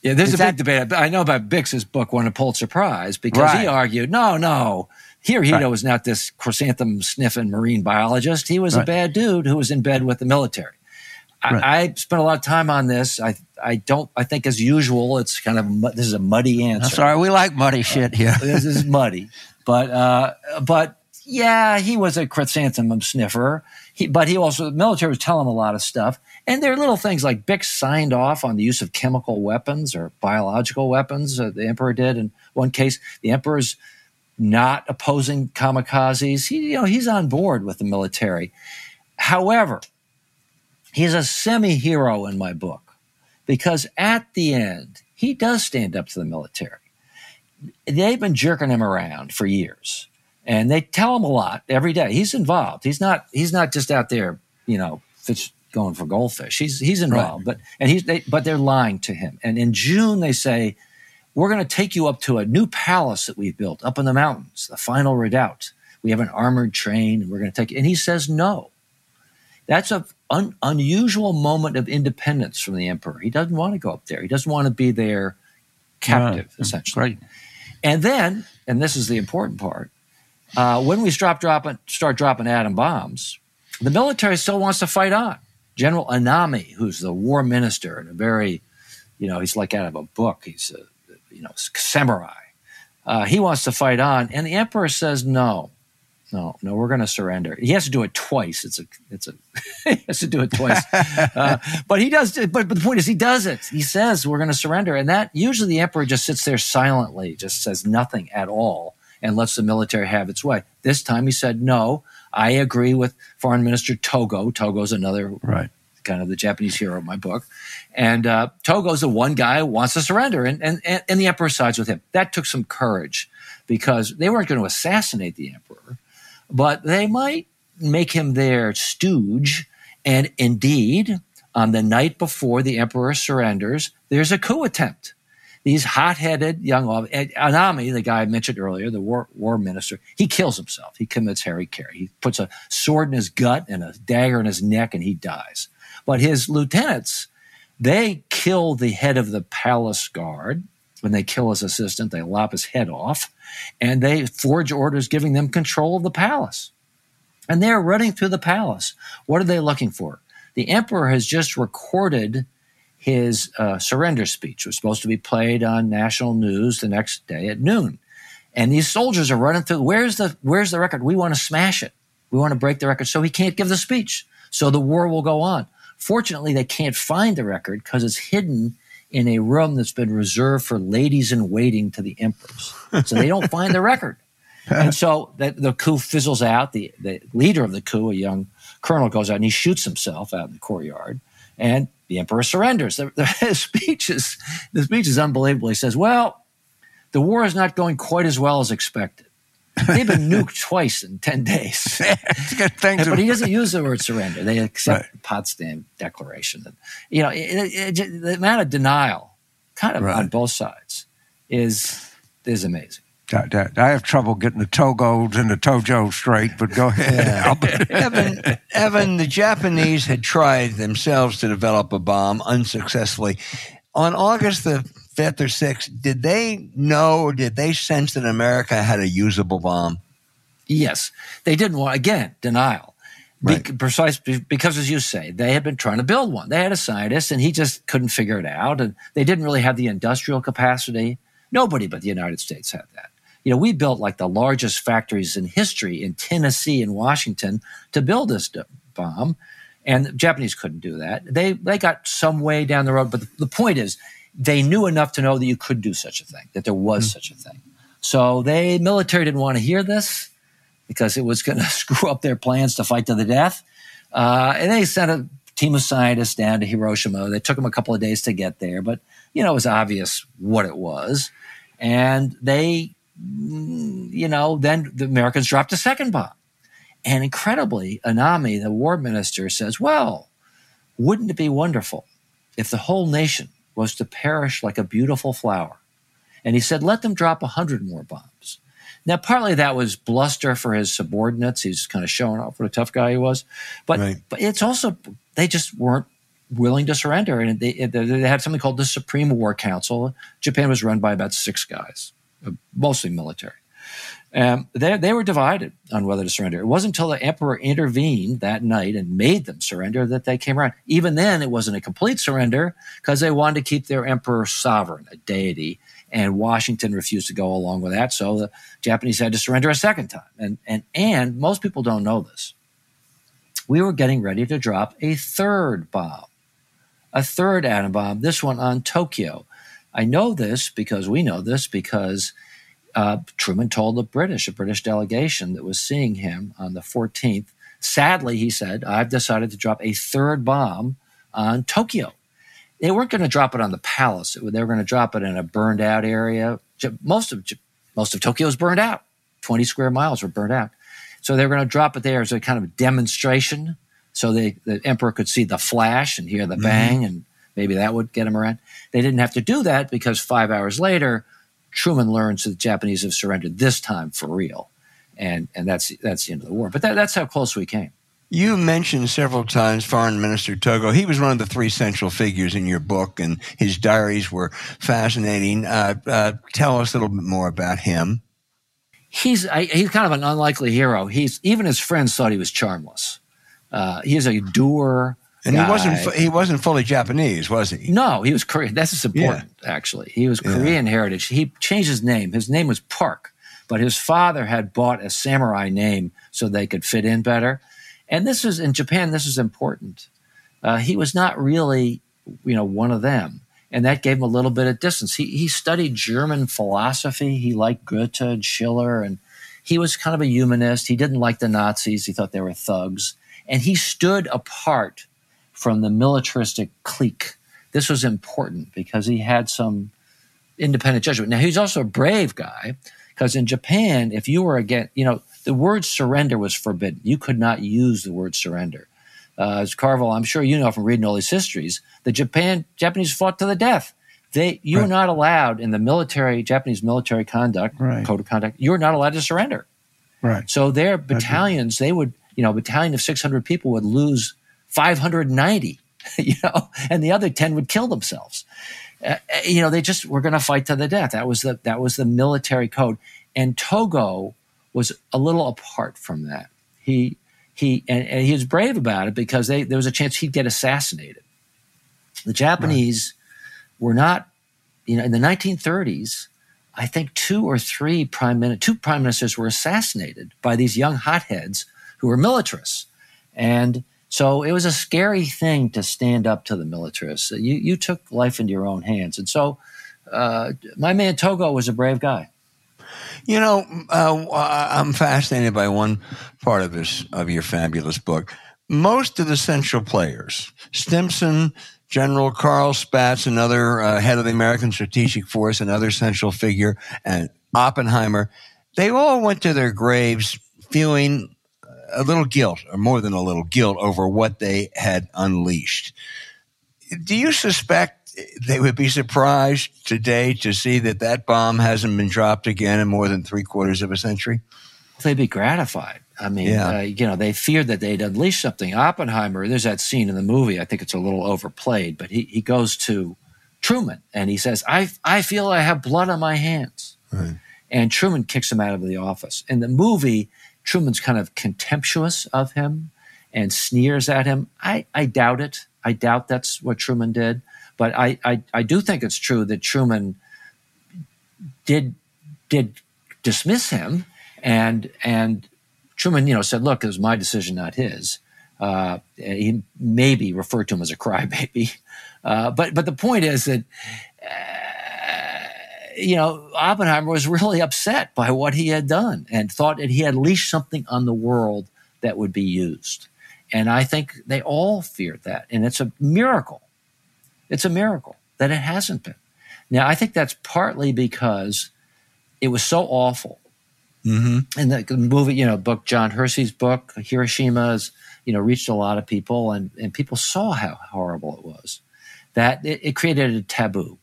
D: Yeah, there's is a big debate. I know about Bix's book won a Pulitzer Prize because right. he argued, no, no, Hirohito right. was not this chrysanthemum sniffing marine biologist. He was right. a bad dude who was in bed with the military. I, I, spent a lot of time on this. I I don't. I think as usual, it's kind of this is a muddy answer.
B: sorry, we like muddy shit here.
D: Uh, this is muddy, but uh, but yeah, he was a chrysanthemum sniffer. He, but he also the military was telling him a lot of stuff. And there are little things like Bix signed off on the use of chemical weapons or biological weapons. Uh, the emperor did in one case. The emperor's not opposing kamikazes. He, you know, he's on board with the military. However, he's a semi-hero in my book because at the end he does stand up to the military. They've been jerking him around for years, and they tell him a lot every day. He's involved. He's not. He's not just out there, you know, going for goldfish. He's he's involved, right. but and he's they, but they're lying to him. And in June they say, "We're going to take you up to a new palace that we've built up in the mountains, the final redoubt. We have an armored train, and we're going to take you." And he says no. That's a un, unusual moment of independence from the emperor. He doesn't want to go up there. He doesn't want to be there captive, essentially.
B: Right.
D: And then, and this is the important part, uh, when we stop dropping, start dropping atom bombs, the military still wants to fight on. General Anami, who's the war minister and a very, you know, he's like out of a book. He's a, you know, samurai. Uh, he wants to fight on, and the emperor says no no, no, we're going to surrender. He has to do it twice. It's a, it's a, he has to do it twice. uh, but he does. But, but the point is, he does it. He says we're going to surrender, and that usually the emperor just sits there silently, just says nothing at all, and lets the military have its way. This time he said no. I agree with Foreign Minister Togo. Togo's another
B: right.
D: kind of the Japanese hero of my book, and uh, Togo's the one guy who wants to surrender, and, and and the emperor sides with him. That took some courage because they weren't going to assassinate the emperor but they might make him their stooge. And indeed, on the night before the emperor surrenders, there's a coup attempt. These hot-headed young Anami, the guy I mentioned earlier, the war, war minister, he kills himself. He commits hara-kiri. He puts a sword in his gut and a dagger in his neck, and he dies. But his lieutenants, they kill the head of the palace guard. When they kill his assistant, they lop his head off and they forge orders giving them control of the palace. And they're running through the palace. What are they looking for? The emperor has just recorded his uh, surrender speech. Was supposed to be played on national news the next day at noon. And these soldiers are running through. Where's the Where's the record? We want to smash it. We want to break the record, so he can't give the speech. So the war will go on. Fortunately, they can't find the record because it's hidden in a room that's been reserved for ladies in waiting to the emperors. So they don't find the record. And so the, the coup fizzles out. The, the leader of the coup, a young colonel, goes out and he shoots himself out in the courtyard. And the emperor surrenders. The, the speech is the speech is unbelievable. He says, "Well, the war is not going quite as well as expected. They've been nuked twice in 10 days. but he doesn't use the word surrender. They accept right. the Potsdam Declaration. And, you know, it, it, the amount of denial, kind of right. on both sides, is is amazing.
B: I, I have trouble getting the Togos and the Tojo straight, but go ahead.
A: Yeah. Evan, Evan, the Japanese had tried themselves to develop a bomb unsuccessfully. On August the fifth or sixth, did they know or did they sense that America had a usable bomb?
D: Yes, they didn't want again denial. Right. Be, precise because, as you say, they had been trying to build one. They had a scientist, and he just couldn't figure it out. And they didn't really have the industrial capacity. Nobody but the United States had that. You know, we built like the largest factories in history in Tennessee and Washington to build this bomb, and the Japanese couldn't do that. They they got some way down the road, but the, the point is, they knew enough to know that you could do such a thing, that there was mm-hmm. such a thing. So they military didn't want to hear this because it was going to screw up their plans to fight to the death. Uh, and they sent a team of scientists down to Hiroshima. They took them a couple of days to get there, but you know it was obvious what it was. And they, you know, then the Americans dropped a second bomb. And incredibly, Anami, the war minister, says, "Well, wouldn't it be wonderful if the whole nation was to perish like a beautiful flower. And he said, let them drop a hundred more bombs. Now, partly that was bluster for his subordinates. He's kind of showing off what a tough guy he was. But, right. but it's also, they just weren't willing to surrender. And they, they had something called the Supreme War Council. Japan was run by about six guys, mostly military. Um, they, they were divided on whether to surrender. It wasn't until the emperor intervened that night and made them surrender that they came around. Even then, it wasn't a complete surrender because they wanted to keep their emperor sovereign, a deity, and Washington refused to go along with that. So the Japanese had to surrender a second time. And, and, and most people don't know this. We were getting ready to drop a third bomb, a third atom bomb, this one on Tokyo. I know this because we know this because – uh, Truman told the British, a British delegation that was seeing him on the 14th, sadly, he said, I've decided to drop a third bomb on Tokyo. They weren't going to drop it on the palace. They were going to drop it in a burned out area. Most of, most of Tokyo was burned out. 20 square miles were burned out. So they were going to drop it there as a kind of demonstration so they, the emperor could see the flash and hear the mm-hmm. bang, and maybe that would get him around. They didn't have to do that because five hours later, Truman learns that the Japanese have surrendered this time for real, and and that's that's the end of the war. But that, that's how close we came.
A: You mentioned several times Foreign Minister Togo. He was one of the three central figures in your book, and his diaries were fascinating. Uh, uh, tell us a little bit more about him.
D: He's I, he's kind of an unlikely hero. He's even his friends thought he was charmless. Uh, is a doer.
A: And guy. he wasn't he wasn't fully Japanese, was he?
D: No, he was Korean. That's important, yeah. actually. He was Korean yeah. heritage. He changed his name. His name was Park, but his father had bought a samurai name so they could fit in better. And this is in Japan. This is important. Uh, he was not really, you know, one of them, and that gave him a little bit of distance. He he studied German philosophy. He liked Goethe and Schiller, and he was kind of a humanist. He didn't like the Nazis. He thought they were thugs, and he stood apart from the militaristic clique. This was important because he had some independent judgment. Now, he's also a brave guy because in Japan, if you were against, you know, the word surrender was forbidden. You could not use the word surrender. Uh, as Carville, I'm sure you know from reading all these histories, the Japan Japanese fought to the death. They, you right. not allowed in the military Japanese military conduct right. code of conduct. You are not allowed to surrender.
B: Right.
D: So their battalions, they would, you know, a battalion of 600 people would lose 590, you know, and the other 10 would kill themselves. Uh, uh you know, they just were going to fight to the death. That was the that was the military code. And Togo was a little apart from that. He he and, and he was brave about it because they, there was a chance he'd get assassinated. The Japanese right. were not, you know, in the 1930s. I think two or three prime min- two prime ministers were assassinated by these young hotheads who were militarists, and so it was a scary thing to stand up to the militarists. You, you took life into your own hands. And so uh, my man Togo was a brave guy.
A: You know, uh, I'm fascinated by one part of this of your fabulous book. Most of the central players, Stimson, General Carl Spaatz, another uh, head of the American Strategic Force, another central figure, and Oppenheimer, they all went to their graves feeling a little guilt, or more than a little guilt, over what they had unleashed. Do you suspect they would be surprised today to see that that bomb hasn't been dropped again in more than three quarters of a century?
D: They'd be gratified. I mean, yeah. uh, you know, they feared that they'd unleash something. Oppenheimer, there's that scene in the movie. I think it's a little overplayed, but he, he goes to Truman and he says, I, I feel I have blood on my hands. Right. And Truman kicks him out of the office. In the movie, Truman's kind of contemptuous of him and sneers at him. I, I doubt it. I doubt that's what Truman did. But I, I, I do think it's true that Truman did did dismiss him and and Truman, you know, said, "Look, it was my decision, not his." Uh, he maybe referred to him as a crybaby, uh, but but the point is that you know, Oppenheimer was really upset by what he had done and thought that he had unleashed something on the world that would be used. And I think they all feared that. And it's a miracle. It's a miracle that it hasn't been. Now, I think that's partly because it was so awful. Mm-hmm. And the movie, you know, book, John Hersey's book, Hiroshima, has, you know, reached a lot of people and, and people saw how horrible it was. that it, it created a taboo.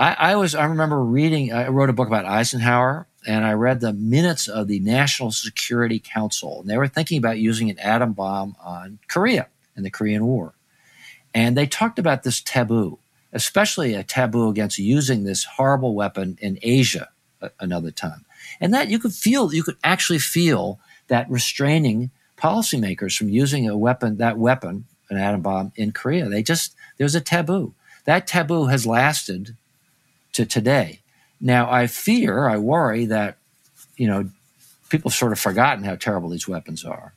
D: I, I, was I remember reading I wrote a book about Eisenhower and I read the minutes of the National Security Council and they were thinking about using an atom bomb on Korea in the Korean War. And they talked about this taboo, especially a taboo against using this horrible weapon in Asia another time. And that you could feel you could actually feel that restraining policymakers from using a weapon that weapon an atom bomb in Korea. They just there's a taboo. That taboo has lasted to today. Now, I fear, I worry that, you know, people have sort of forgotten how terrible these weapons are.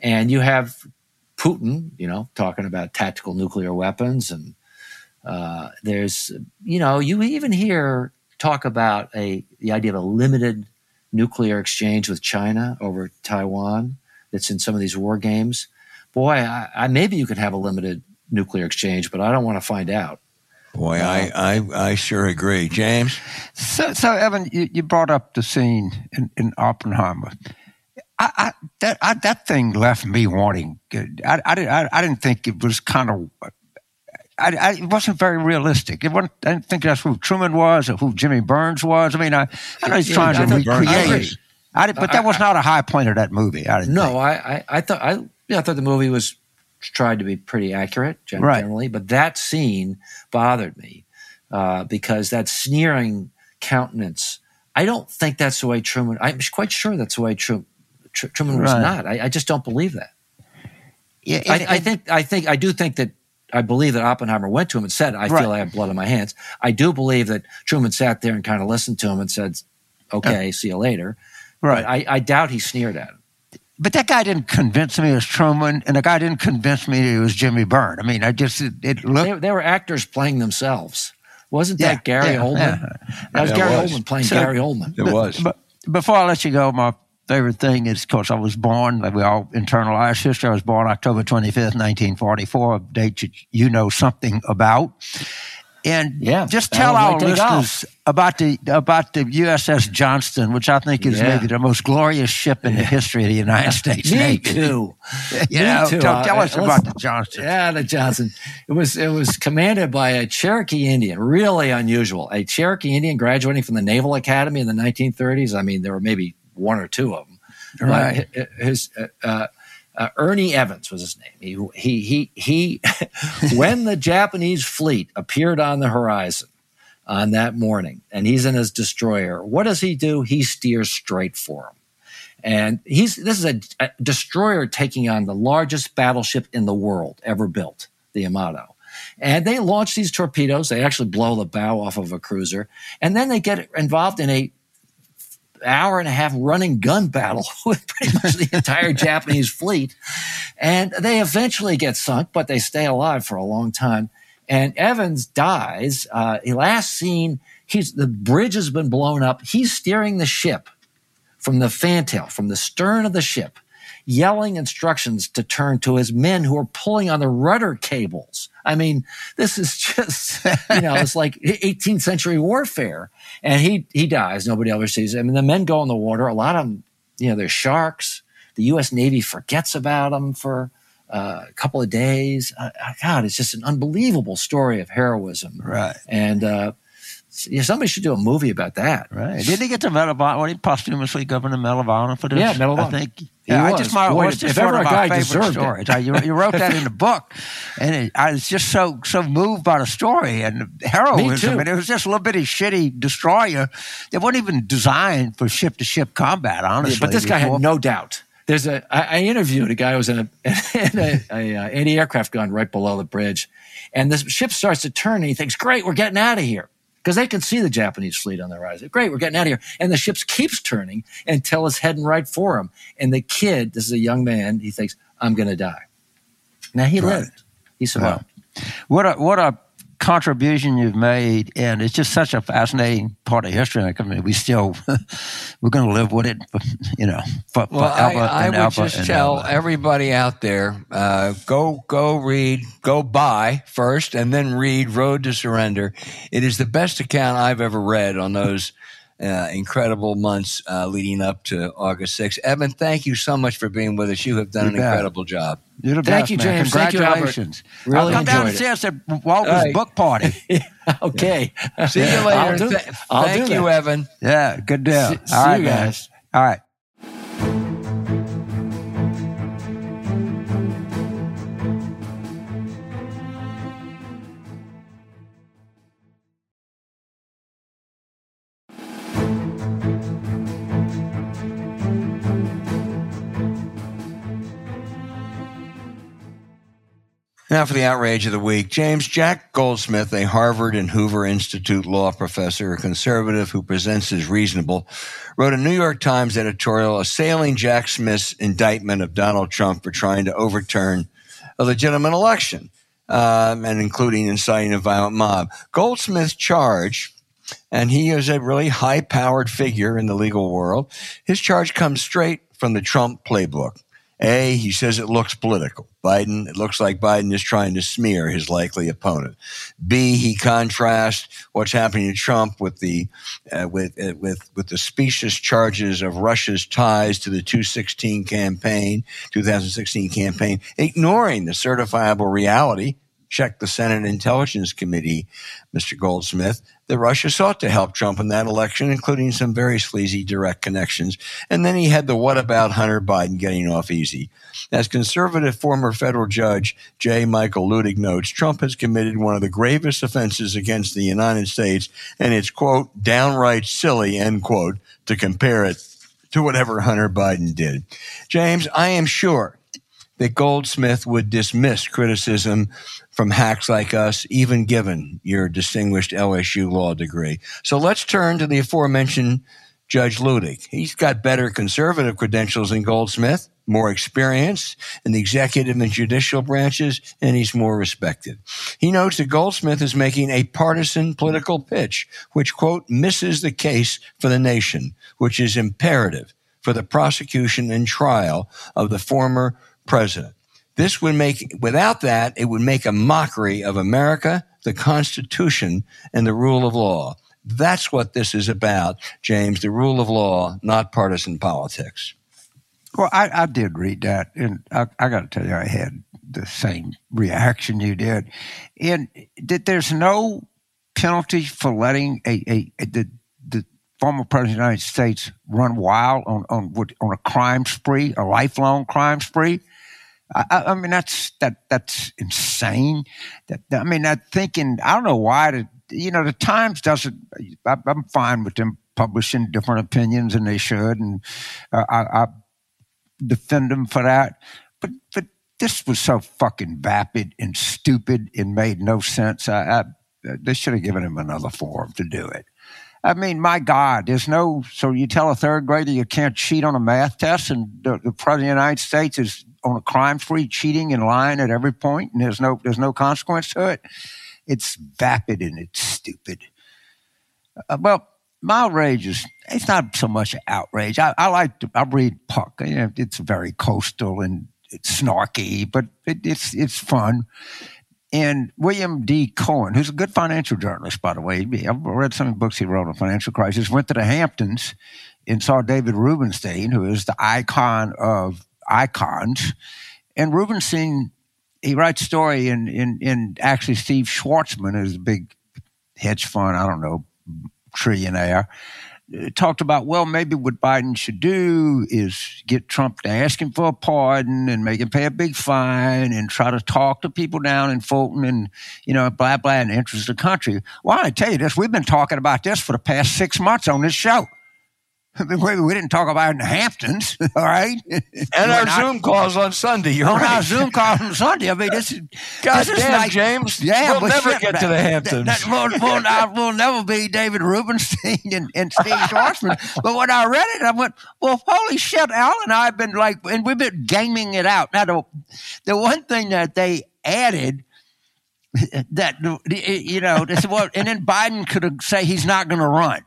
D: And you have Putin, you know, talking about tactical nuclear weapons. And uh, there's, you know, you even hear talk about a the idea of a limited nuclear exchange with China over Taiwan that's in some of these war games. Boy, I, I maybe you could have a limited nuclear exchange, but I don't want to find out.
A: Boy, uh, I, I, I sure agree. James?
B: So, so Evan, you, you brought up the scene in, in Oppenheimer. I, I, that, I, that thing left me wanting. I, I, I, didn't think it was kind of. I, I, it wasn't very realistic. It wasn't, I didn't think that's who Truman was or who Jimmy Byrnes was. I mean, I, I know he's yeah, trying to recreate. I did, but that was not a high point of that movie. I didn't.
D: No, I, I, I thought I, yeah, I thought the movie was tried to be pretty accurate generally, right. but that scene bothered me uh, because that sneering countenance. I don't think that's the way Truman. I'm quite sure that's the way Truman, Truman was right. not. I, I, just don't believe that. Yeah, it, I, it, I, think. I think. I do think that. I believe that Oppenheimer went to him and said, "I right. feel I have blood on my hands." I do believe that Truman sat there and kind of listened to him and said, "Okay, see you later." Right. But I, I doubt he sneered at him
B: but that guy didn't convince me it was Truman, and the guy didn't convince me it was Jimmy Byrne. I mean, I just it, it looked.
D: They, they, were actors playing themselves. Wasn't that yeah, Gary yeah, Oldman? Yeah. That was Gary was. Oldman playing so, Gary Oldman.
A: It was.
B: But, before I let you go, my favorite thing is, of course, I was born. Like we all internalize history. I was born October twenty fifth, nineteen forty four, a date you know something about. And yeah, just tell our listeners about the about the USS Johnston, which I think is yeah. maybe the most glorious ship in the history of the United States
D: Me
B: Navy.
D: Too.
B: you Me know, too. Tell, tell uh, us about the Johnston.
D: Yeah, the Johnston. It was it was commanded by a Cherokee Indian, really unusual. A Cherokee Indian graduating from the Naval Academy in the 1930s. I mean, there were maybe one or two of them. Right. his uh, uh Ernie Evans was his name. He, he, he, he when the Japanese fleet appeared on the horizon on that morning and he's in his destroyer, what does he do? He steers straight for him. And he's, this is a, a destroyer taking on the largest battleship in the world ever built, the Yamato. And they launch these torpedoes. They actually blow the bow off of a cruiser. And then they get involved in a hour and a half running gun battle with pretty much the entire Japanese fleet. And they eventually get sunk, but they stay alive for a long time. And Evans dies. Uh, last seen, he's, the bridge has been blown up. He's steering the ship from the fantail, from the stern of the ship, yelling instructions to turn to his men who are pulling on the rudder cables. I mean, this is just, you know, it's like 18th century warfare and he he dies. Nobody ever sees him. And the men go in the water. A lot of them, you know, they're sharks. The U.S. Navy forgets about them for uh, a couple of days. Uh, uh, God, it's just an unbelievable story of heroism.
B: Right.
D: And uh, yeah, somebody should do a movie about that.
B: Right. Didn't he get the Medal of Honor? What he posthumously governed the Medal of Honor for this?
D: Yeah, Medal of
B: Honor. I think. Yeah, I just my Boy, just if ever a guy deserved stories. It. you, you, wrote that in the book, and it, I was just so so moved by the story and the heroism. And it was just a little bitty shitty destroyer that wasn't even designed for ship to ship combat. Honestly,
D: yeah, but this guy had no doubt. There's a. I, I interviewed a guy who was in a, in a, a, uh, a anti-aircraft gun right below the bridge, and the ship starts to turn, and he thinks, "Great, we're getting out of here." Because they can see the Japanese fleet on the horizon. Great, we're getting out of here. And the ship keeps turning until it's heading right for him. And the kid, this is a young man, he thinks, I'm going to die. Now he right. lived. He survived.
B: What a, what a contribution you've made, and it's just such a fascinating part of history. I mean, we still we're going to live with it, you know. For,
A: well, I, I would just tell everybody out there: uh, go, go read, go buy first, and then read Road to Surrender. It is the best account I've ever read on those uh, incredible months uh, leading up to August 6th. Evan, thank you so much for being with us. You have done
B: You
A: an
B: bet.
A: incredible job.
B: You're the
D: Thank
B: best,
D: you,
B: man.
D: James. Thank you, Albert.
B: Congratulations.
D: Really
B: I'll come down and
D: enjoyed
B: see
D: it.
B: us at Walter's
A: All right.
B: book party.
D: okay.
A: See you later.
D: I'll do,
A: Th-
D: I'll
A: thank
D: do
A: you,
D: that.
A: Evan.
B: Yeah, good deal.
D: See- see
B: All right,
D: you
B: man.
D: guys.
B: All right.
A: Now for the outrage of the week. James Jack Goldsmith, a Harvard and Hoover Institute law professor, a conservative who presents as reasonable, wrote a New York Times editorial assailing Jack Smith's indictment of Donald Trump for trying to overturn a legitimate election, um, and including inciting a violent mob. Goldsmith's charge, and he is a really high powered figure in the legal world, his charge comes straight from the Trump playbook. A, he says it looks political. Biden, it looks like Biden is trying to smear his likely opponent. B, he contrasts what's happening to Trump with the uh, with uh, with with the specious charges of Russia's ties to the 2016 campaign, 2016 campaign, ignoring the certifiable reality. Check the Senate Intelligence Committee, Mr. Goldsmith, that Russia sought to help Trump in that election, including some very sleazy direct connections. And then he had the what about Hunter Biden getting off easy. As conservative former federal judge J. Michael Luttig notes, Trump has committed one of the gravest offenses against the United States, and it's, quote, downright silly, end quote, to compare it to whatever Hunter Biden did. James, I am sure that Goldsmith would dismiss criticism from hacks like us, even given your distinguished LSU law degree. So let's turn to the aforementioned Judge Luttig. He's got better conservative credentials than Goldsmith, more experience in the executive and judicial branches, and he's more respected. He notes that Goldsmith is making a partisan political pitch, which, quote, misses the case for the nation, which is imperative for the prosecution and trial of the former president. This would make, without that, it would make a mockery of America, the Constitution, and the rule of law. That's what this is about, James, the rule of law, not partisan politics.
B: Well, I, I did read that, and I, I got to tell you, I had the same reaction you did. And that there's no penalty for letting a, a, a the, the former president of the United States run wild on on on a crime spree, a lifelong crime spree. I, I mean, that's that that's insane. That I mean, that thinking. I don't know why. The, you know, the Times doesn't. I, I'm fine with them publishing different opinions, and they should. And uh, I, I defend them for that. But but this was so fucking vapid and stupid and made no sense. I, I they should have given him another forum to do it. I mean, my God, there's no. So you tell a third grader you can't cheat on a math test, and the, the president of the United States is on a crime-free, cheating and lying at every point, and there's no there's no consequence to it. It's vapid and it's stupid. Uh, well, my outrage is it's not so much outrage. I, I like to I read Puck. You know, it's very coastal and it's snarky, but it, it's it's fun. And William D. Cohan, who's a good financial journalist, by the way, I've read some books he wrote on financial crisis. Went to the Hamptons and saw David Rubenstein, who is the icon of icons. And Rubenstein, he writes story, and in, in actually Steve Schwarzman is a big hedge fund, I don't know, trillionaire, talked about, well, maybe what Biden should do is get Trump to ask him for a pardon and make him pay a big fine and try to talk to people down in Fulton and, you know, blah, blah, in interest of the country. Well, I tell you this, we've been talking about this for the past six months on this show. we, we didn't talk about it in the Hamptons, all right?
A: And our Zoom calls on Sunday. You're
B: on
A: right.
B: our Zoom calls on Sunday. I mean, this is
A: God
B: this is
A: damn,
B: like-
A: James.
B: Yeah,
A: we'll never
B: shit,
A: get to the Hamptons.
B: That, that will, I will never be David Rubenstein and, and Steve Schwarzman. but when I read it, I went, well, holy shit, Al and I have been like, and we've been gaming it out. Now, the, the one thing that they added that, you know, well, and then Biden could say he's not going to run.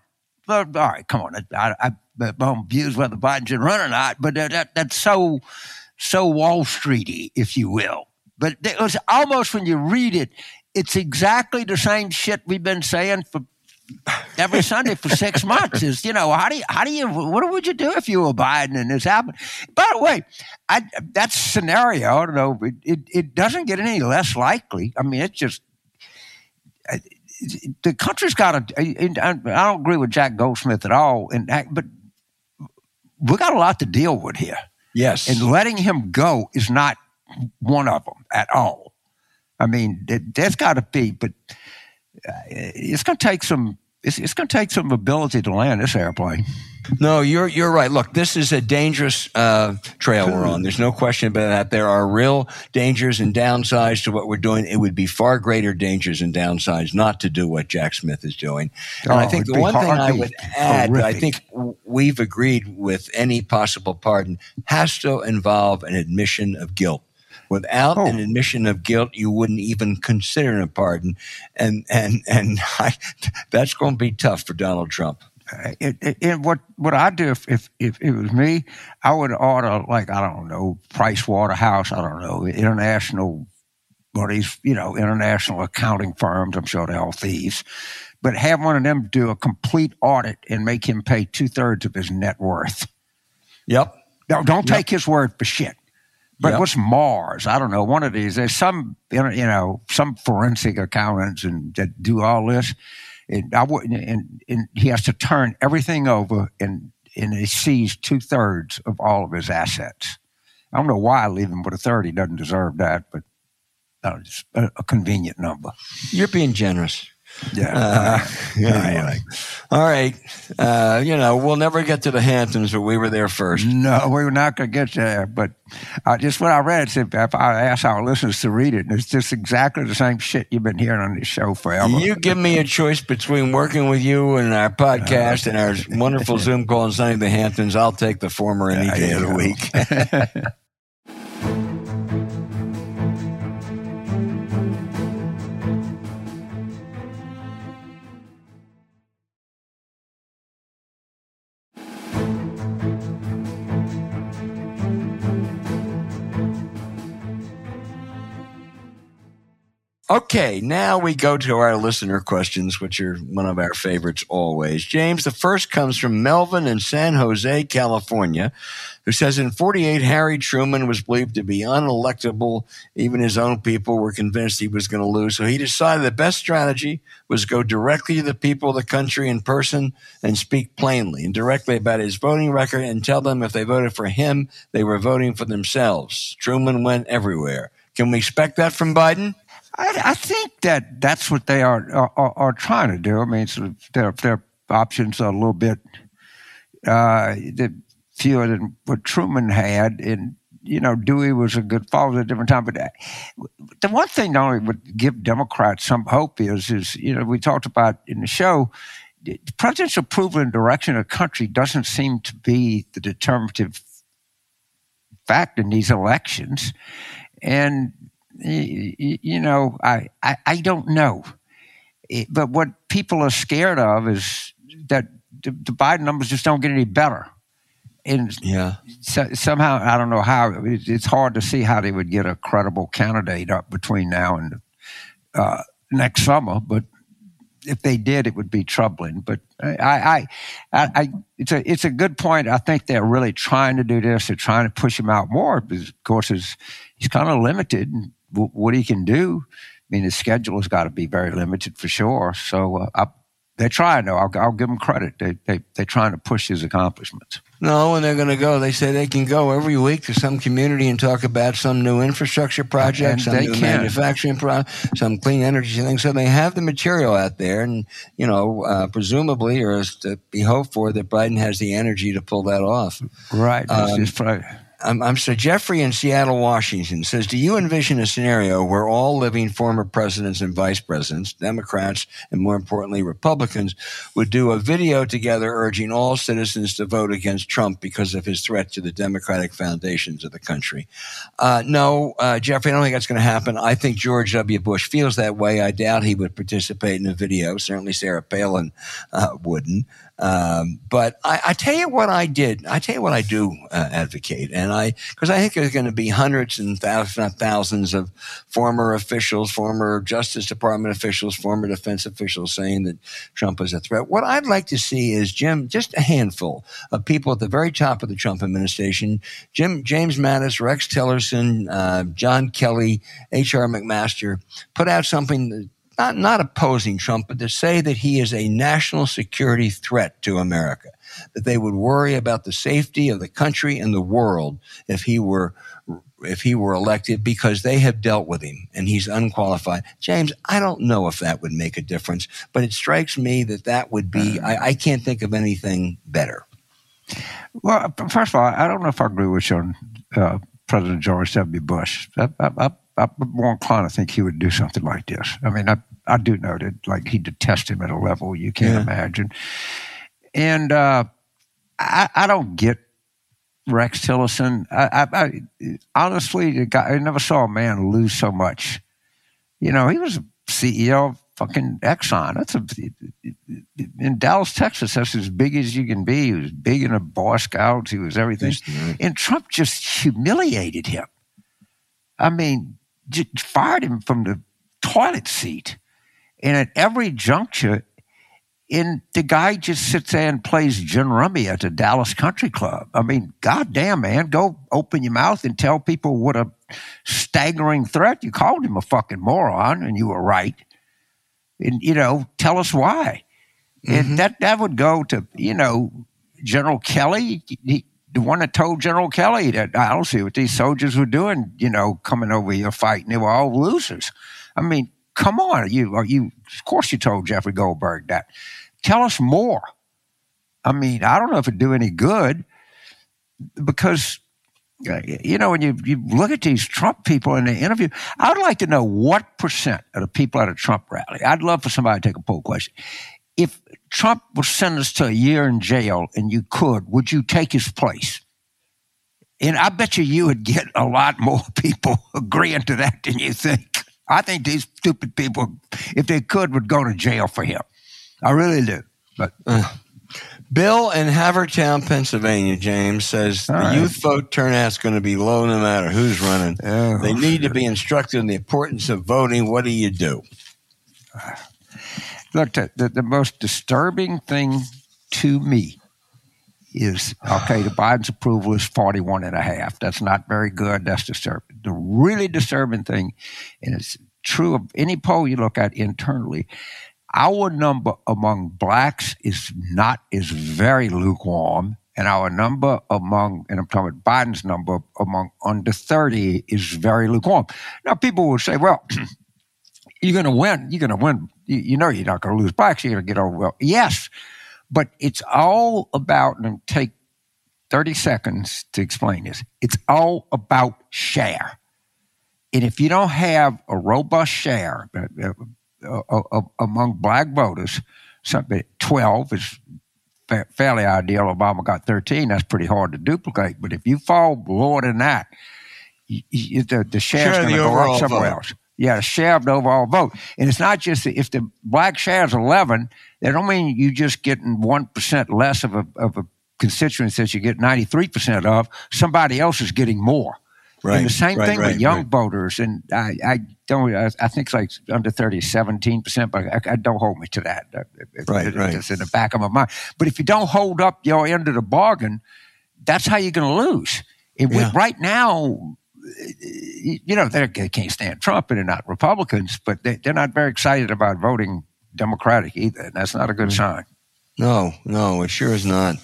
B: But, all right, come on. I, I, I don't views whether Biden should run or not, but that, that, that's so, so Wall Streety, if you will. But it was almost when you read it, it's exactly the same shit we've been saying for every Sunday for six months is, you know, how do you, how do you, what would you do if you were Biden and this happened? By the way, I, that scenario, I don't know, it, it, it doesn't get any less likely. I mean, it's just, the country's got to, I don't agree with Jack Goldsmith at all, and but we got a lot to deal with here.
A: Yes.
B: And letting him go is not one of them at all. I mean, there's got to be, but uh, it's going to take some. It's, it's going to take some ability to land this airplane.
A: No, you're you're right. Look, this is a dangerous uh, trail we're on. There's no question about that. There are real dangers and downsides to what we're doing. It would be far greater dangers and downsides not to do what Jack Smith is doing. And
B: oh,
A: I think the one thing I would add, horrific. I think we've agreed with any possible pardon has to involve an admission of guilt. Without oh. an admission of guilt, you wouldn't even consider a pardon, and and and I, that's going to be tough for Donald Trump.
B: It, it, it, what what I do if, if, if it was me, I would order like I don't know Price Waterhouse, I don't know international, or these you know international accounting firms. I'm sure they're all thieves, but have one of them do a complete audit and make him pay two thirds of his net worth.
A: Yep.
B: No, don't take yep. his word for shit. But yep. what's Mars? I don't know. One of these. There's some, you know, some forensic accountants and that do all this. And I would, and, and he has to turn everything over, and and he sees two thirds of all of his assets. I don't know why I leave him with a third. He doesn't deserve that, but uh, a, a convenient number.
A: You're being generous.
B: Yeah. Uh,
A: anyway. All right. Uh, you know, we'll never get to the Hamptons, but we were there first.
B: No, we were not going to get there. But uh, just what I read, said, if I asked our listeners to read it, and it's just exactly the same shit you've been hearing on this show forever.
A: You give me a choice between working with you and our podcast and our wonderful Zoom call and Sunny the Hamptons. I'll take the former any day of the week. Okay, now we go to our listener questions, which are one of our favorites always. James, the first comes from Melvin in San Jose, California, who says in 48, Harry Truman was believed to be unelectable. Even his own people were convinced he was going to lose. So he decided the best strategy was go directly to the people of the country in person and speak plainly and directly about his voting record and tell them if they voted for him, they were voting for themselves. Truman went everywhere. Can we expect that from Biden?
B: I, I, think that that's what they are are, are trying to do. I mean, their their options are a little bit uh, fewer than what Truman had, and you know, Dewey was a good father at a different time. But uh, the one thing that only would give Democrats some hope is, is you know, we talked about in the show, the president's approval and direction of the country doesn't seem to be the determinative fact in these elections, and you know, I, I, I don't know. But what people are scared of is that the, the Biden numbers just don't get any better. And
A: yeah.
B: So, somehow, I don't know how, it's hard to see how they would get a credible candidate up between now and uh, next summer. But if they did, it would be troubling. But I, I, I, I, it's a, it's a good point. I think they're really trying to do this. They're trying to push him out more because, of course, he's, he's kind of limited what he can do. I mean, his schedule has got to be very limited for sure. So uh, I, they're trying, though. I'll, I'll, give them credit. They, they, they're trying to push his accomplishments.
A: No, and they're going to go. They say they can go every week to some community and talk about some new infrastructure project, and some new can. manufacturing project, some clean energy thing. So they have the material out there, and you know, uh, presumably, or is to be hoped for, that Biden has the energy to pull that off.
B: Right. Um,
A: I'm, I'm so Jeffrey in Seattle, Washington says, do you envision a scenario where all living former presidents and vice presidents, Democrats, and more importantly, Republicans would do a video together urging all citizens to vote against Trump because of his threat to the democratic foundations of the country? Uh, no, uh, Jeffrey, I don't think that's going to happen. I think George W. Bush feels that way. I doubt he would participate in a video. Certainly Sarah Palin uh, wouldn't. Um, but I, I, tell you what I did. I tell you what I do uh, advocate, and I, because I think there's going to be hundreds and thousands, thousands of former officials, former Justice Department officials, former defense officials saying that Trump is a threat. What I'd like to see is Jim, just a handful of people at the very top of the Trump administration, Jim, James Mattis, Rex Tillerson, uh, John Kelly, H.R. McMaster, put out something not, not opposing Trump, but to say that he is a national security threat to America, that they would worry about the safety of the country and the world if he were if he were elected because they have dealt with him and he's unqualified. James, I don't know if that would make a difference, but it strikes me that that would be, uh, I, I can't think of anything better.
B: Well, first of all, I don't know if I agree with you on uh, President George W. Bush. I, I, I'm more inclined to think he would do something like this. I mean, I, I do know that like he detests him at a level you can't yeah. imagine. And uh, I, I don't get Rex Tillerson. I, I, I honestly, guy, I never saw a man lose so much. You know, he was a CEO of fucking Exxon. That's a in Dallas, Texas. That's as big as you can be. He was big in the Boy Scouts. He was everything. And Trump just humiliated him. I mean, fired him from the toilet seat. And at every juncture, and the guy just sits there and plays gin rummy at the Dallas Country Club. I mean, goddamn, man, go open your mouth and tell people what a staggering threat. You called him a fucking moron, and you were right. And, you know, tell us why. Mm-hmm. And that, that would go to, you know, General Kelly. He, the one that told General Kelly that I don't see what these soldiers were doing, you know, coming over here fighting. They were all losers. I mean, come on, you are you of course you told Jeffrey Goldberg that. Tell us more. I mean, I don't know if it'd do any good because uh, you know when you, you look at these Trump people in the interview, I would like to know what percent of the people at a Trump rally. I'd love for somebody to take a poll question if Trump was sentenced to a year in jail and you could, would you take his place? And I bet you you would get a lot more people agreeing to that than you think. I think these stupid people, if they could, would go to jail for him. I really do. But uh,
A: Bill in Havertown, Pennsylvania, James says the right. youth vote turnout is going to be low no matter who's running. Oh, they need to be instructed in the importance of voting. What do you do?
B: Look, the, the, the most disturbing thing to me is okay, the Biden's approval is 41 and a half. That's not very good. That's disturbing. The really disturbing thing, and it's true of any poll you look at internally, our number among blacks is not is very lukewarm, and our number among and I'm talking about Biden's number among under 30 is very lukewarm. Now people will say, well, you're going to win. You're going to win. You, you, know you're not going to lose blacks. You're going to get over. Well, yes, but it's all about. And take thirty seconds to explain this. It's all about share. And if you don't have a robust share uh, uh, uh, uh among black voters, something twelve is fa- fairly ideal. Obama got thirteen. That's pretty hard to duplicate. But if you fall lower than that, you, you, the, the share's going to go up somewhere vote. else. Yeah, share of the overall vote. And it's not just if the black share is 11, that don't mean you just getting 1% less of a, of a constituency that you get 93% of. Somebody else is getting more. Right. And the same right, thing right, with young voters. And I, I don't, I, I, think it's like under 30, 17%, but I, I don't hold me to that.
A: Right, it, right.
B: It's in the back of my mind. But if you don't hold up your end of the bargain, that's how you're going to lose. Yeah. right now, you know, they can't stand Trump and they're not Republicans, but they, are not very excited about voting Democratic either. And that's not a good mm. sign.
A: No, no, it sure is not.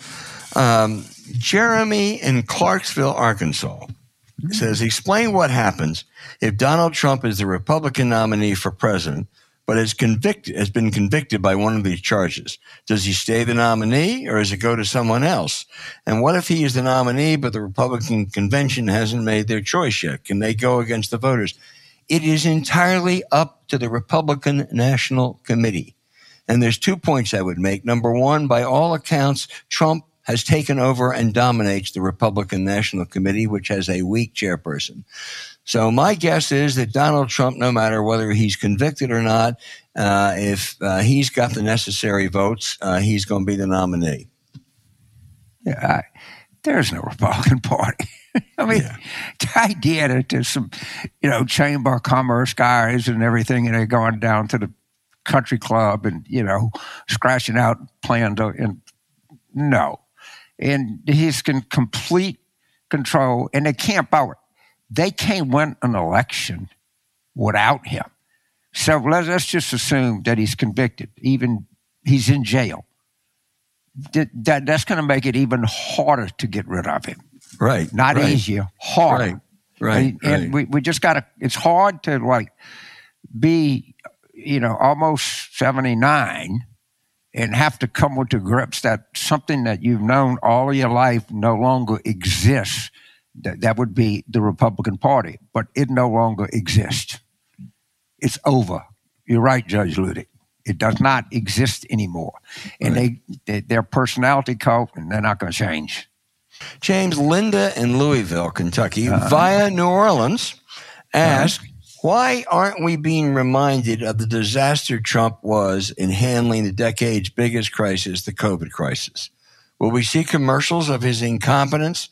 A: Um, Jeremy in Clarksville, Arkansas says, explain what happens if Donald Trump is the Republican nominee for president but convicted has been convicted by one of these charges. Does he stay the nominee or does it go to someone else? And what if he is the nominee but the Republican convention hasn't made their choice yet? Can they go against the voters? It is entirely up to the Republican National Committee. And there's two points I would make. Number one, by all accounts, Trump has taken over and dominates the Republican National Committee, which has a weak chairperson. So my guess is that Donald Trump, no matter whether he's convicted or not, uh, if uh, he's got the necessary votes, uh, he's going to be the nominee.
B: Yeah, I, there's no Republican Party. I mean, yeah. the idea that there's some, you know, chamber of commerce guys and everything, and they're going down to the country club and you know, scratching out plans. And no, and he's in complete control, and they can't power. They can't win an election without him. So let's, let's just assume that he's convicted, even he's in jail. That, that that's going to make it even harder to get rid of him.
A: Right.
B: Not
A: right.
B: easier, harder.
A: Right. Right.
B: And, and we, we just got to, it's hard to like be, you know, almost 79 and have to come with the grips that something that you've known all your life no longer exists. That, that would be the Republican Party, but it no longer exists. It's over. You're right, Judge Luttig. It does not exist anymore. And right. they, they, their personality cult, and they're not going to change.
A: James, Linda in Louisville, Kentucky, uh-huh. via New Orleans, asked, uh-huh. Why aren't we being reminded of the disaster Trump was in handling the decade's biggest crisis, the COVID crisis? Will we see commercials of his incompetence?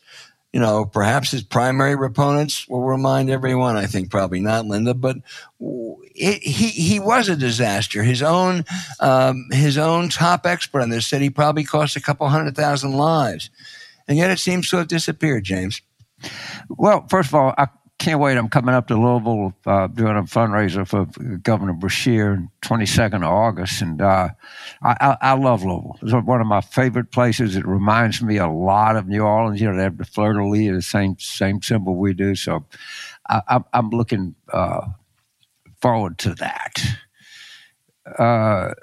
A: You know, perhaps his primary opponents will remind everyone. I think probably not Linda, but he he was a disaster. His own um, his own top expert on this said he probably cost a couple hundred thousand lives and yet it seems to have disappeared, James.
B: Well, first of all, I can't wait. I'm coming up to Louisville uh, doing a fundraiser for Governor Beshear on 22nd of August, and uh, I, I, I, love Louisville. It's one of my favorite places. It reminds me a lot of New Orleans. You know, they have the fleur de lis, the same same symbol we do. So I, am looking uh, forward to that. Uh,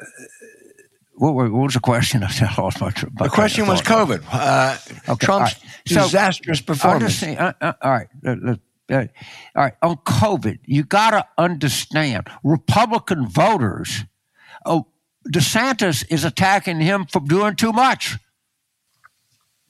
B: what, what, was the question? I lost my.
A: my the question was COVID. Uh, okay, Trump's right. so, disastrous performance.
B: Saying, uh, uh, all right. All right. On COVID, you got to understand Republican voters. Oh, DeSantis is attacking him for doing too much.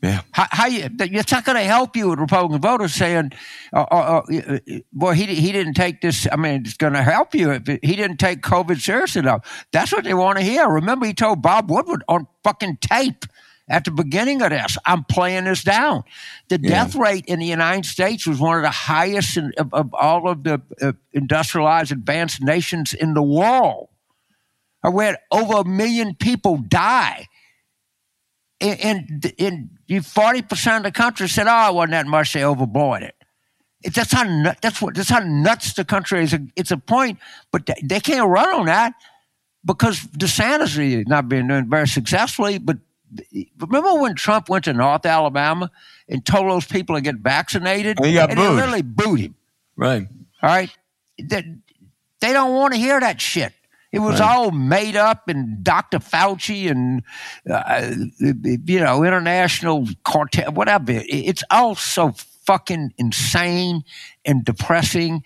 A: Yeah.
B: How, how you, it's not going to help you with Republican voters saying, uh, uh, uh, boy, he, he didn't take this. I mean, it's going to help you if he didn't take COVID seriously enough. That's what they want to hear. Remember, he told Bob Woodward on fucking tape at the beginning of this, I'm playing this down. The yeah. death rate in the United States was one of the highest in, of, of, all of the uh, industrialized, advanced nations in the world. We had over a million people die and, and, and forty percent of the country said, "Oh, it wasn't that much." They overbought it. That's how that's what that's how nuts the country is. It's a point, but they, they can't run on that because DeSantis is not being doing very successfully. But remember when Trump went to North Alabama and told those people to get vaccinated?
A: And he got and booed.
B: They literally booed him.
A: Right.
B: All right. They, they don't want to hear that shit. It was right. all made up, and Dr. Fauci and uh, you know international cartel, whatever. It's all so fucking insane and depressing,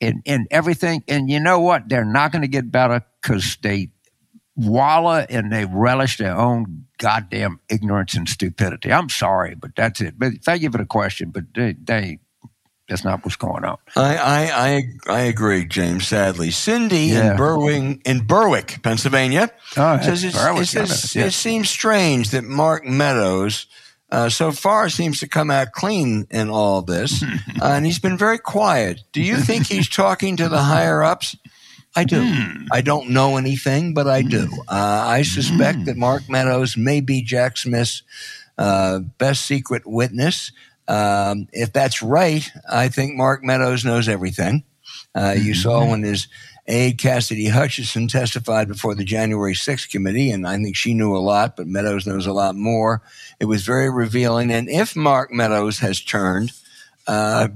B: and and everything. And you know what? They're not going to get better because they wallow and they relish their own goddamn ignorance and stupidity. I'm sorry, but that's it. But thank you for the question, but they, they that's not what's going on.
A: I I I, I agree, James. Sadly, Cindy yeah. in Berwick in Berwick, Pennsylvania, oh, says, it, Berwick, it, says yeah. it seems strange that Mark Meadows. Uh, so far seems to come out clean in all this, uh, and he's been very quiet. Do you think he's talking to the higher ups? I do. Mm. I don't know anything, but I do. Hmm. Uh, I suspect mm. that Mark Meadows may be Jack Smith's uh, best secret witness. Um, if that's right, I think Mark Meadows knows everything. Uh, you saw mm-hmm. when his aide Cassidy Hutchinson testified before the January 6th committee, and I think she knew a lot, but Meadows knows a lot more. It was very revealing. And if Mark Meadows has turned, uh,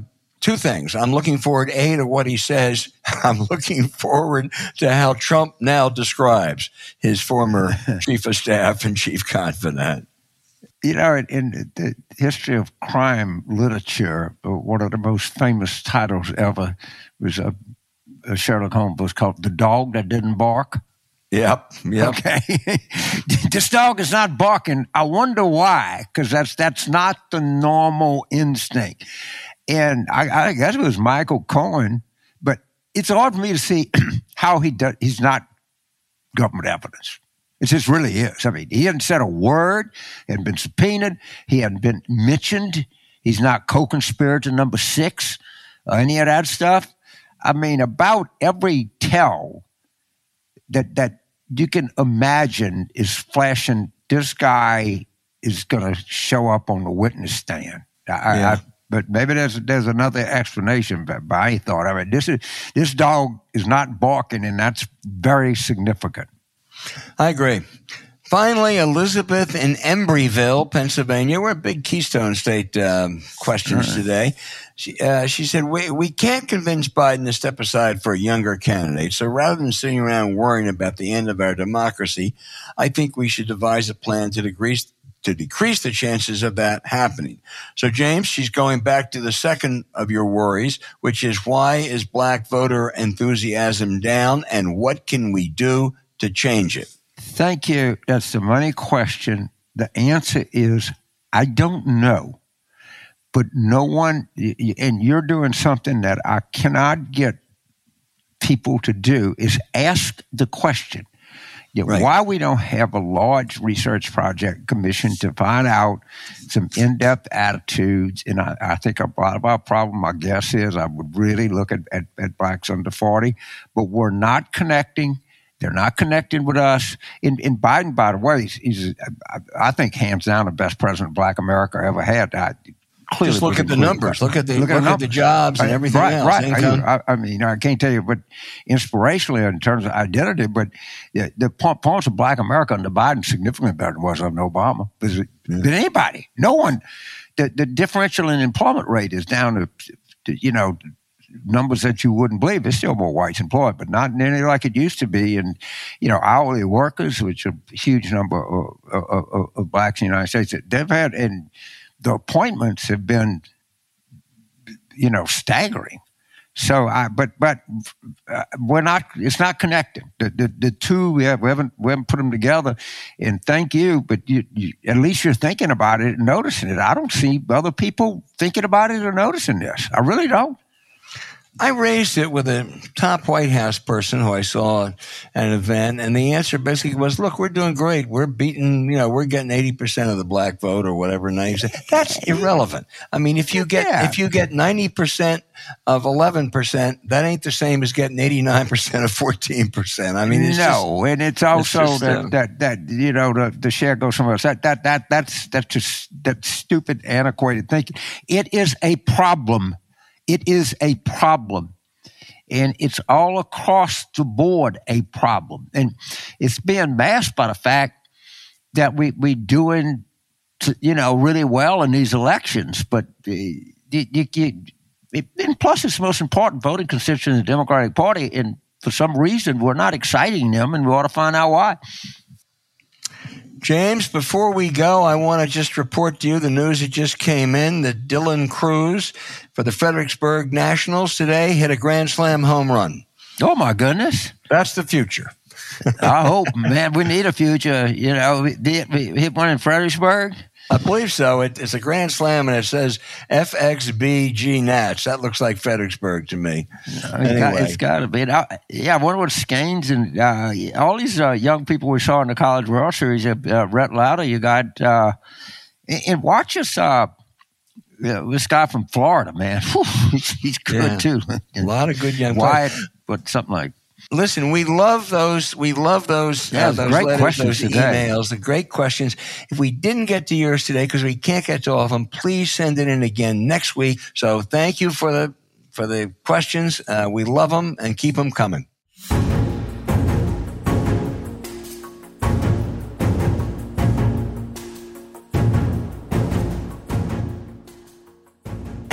A: two things. I'm looking forward, A, to what he says. I'm looking forward to how Trump now describes his former chief of staff and chief confidant
B: you know, in the history of crime literature, uh, one of the most famous titles ever was a, a Sherlock Holmes was called "The Dog That Didn't Bark."
A: Yep. Yep.
B: Okay. this dog is not barking. I wonder why, because that's that's not the normal instinct. And I, I guess it was Michael Cohen, but it's hard for me to see how he does. He's not government evidence. It just really is. I mean, he hadn't said a word, he hadn't been subpoenaed, he hadn't been mentioned He's not co-conspirator number six or any of that stuff. I mean, about every tell that that you can imagine is flashing. This guy is going to show up on the witness stand. I, yeah. I, but maybe there's there's another explanation. But, I thought, I mean, this is this dog is not barking, and that's very significant.
A: I agree. Finally, Elizabeth in Embreeville, Pennsylvania. We're a big Keystone State um, questions right. today. She, uh, she said, we, we can't convince Biden to step aside for a younger candidate. So rather than sitting around worrying about the end of our democracy, I think we should devise a plan to decrease, to decrease the chances of that happening. So, James, she's going back to the second of your worries, which is why is black voter enthusiasm down and what can we do to change it?
B: Thank you. That's the money question. The answer is I don't know. But no one, and you're doing something that I cannot get people to do is ask the question. You know, right. Why we don't have a large research project commission to find out some in-depth attitudes, and I, I think a lot of our problem, my guess is, I would really look at, at, at blacks under forty, but we're not connecting they're not connecting with us. In, in Biden, by the way, he's, he's, I think, hands down the best president Black America ever had. I,
A: Clearly Just look at the numbers. Look at the look, at, look at, the jobs and everything
B: right,
A: else.
B: Right, I, I, mean, I can't tell you, but inspirationally in terms of identity, but the, the points of Black America under Biden significantly better than was under Obama. yeah. Than anybody, no one. The, the differential in employment rate is down to, to you know numbers that you wouldn't believe. There's still more whites employed, but not nearly like it used to be. And, you know, hourly workers, which are a huge number of, of, of blacks in the United States, they've had, and the appointments have been, you know, staggering. So I, but but uh, we're not. It's not connected. The the, the two we, have, we haven't we haven't put them together. And thank you, but you, you, at least you're thinking about it and noticing it. I don't see other people thinking about it or noticing this. I really don't.
A: I raised it with a top White House person who I saw at an event, and the answer basically was, "Look, we're doing great. We're beating, you know, we're getting eighty percent of the black vote or whatever." Ninety That's irrelevant. I mean, if you get yeah. if you get ninety percent of eleven percent, that ain't the same as getting eighty nine percent of fourteen percent. I mean,
B: no, just, and it's also it's that, uh, that that you know the, the share goes somewhere else. That that that that's that's just that stupid, antiquated thinking. It is a problem it is a problem. And it's all across the board a problem. And it's being masked by the fact that we, we doing, you know, really well in these elections. But uh, you, you, you, and plus it's the most important voting constituency in the Democratic Party. And for some reason, we're not exciting them, and we ought to find out why.
A: James, before we go, I want to just report to you the news that just came in that Dylan Crews for the Fredericksburg Nationals today hit a grand slam home run.
B: Oh, my goodness.
A: That's the future.
B: I hope, man. We need a future. You know, we hit one in Fredericksburg.
A: I believe so. It, it's a grand slam, and it says FXBG Nats. That looks like Fredericksburg to me.
B: anyway. it's got to be. I, yeah, I wonder what Skenes and uh, all these uh, young people we saw in the College World Series. Uh, uh Rhett Lowder, you got, uh, and watch us. Uh, this guy from Florida, man, he's, he's good yeah. too.
A: a lot of good young
B: Wyatt, but something like
A: Listen, we love those. We love those.
B: Yeah, uh, those great letters, questions
A: those
B: today.
A: emails. The great questions. If we didn't get to yours today because we can't get to all of them, please send it in again next week. So thank you for the for the questions. Uh, we love them and keep them coming.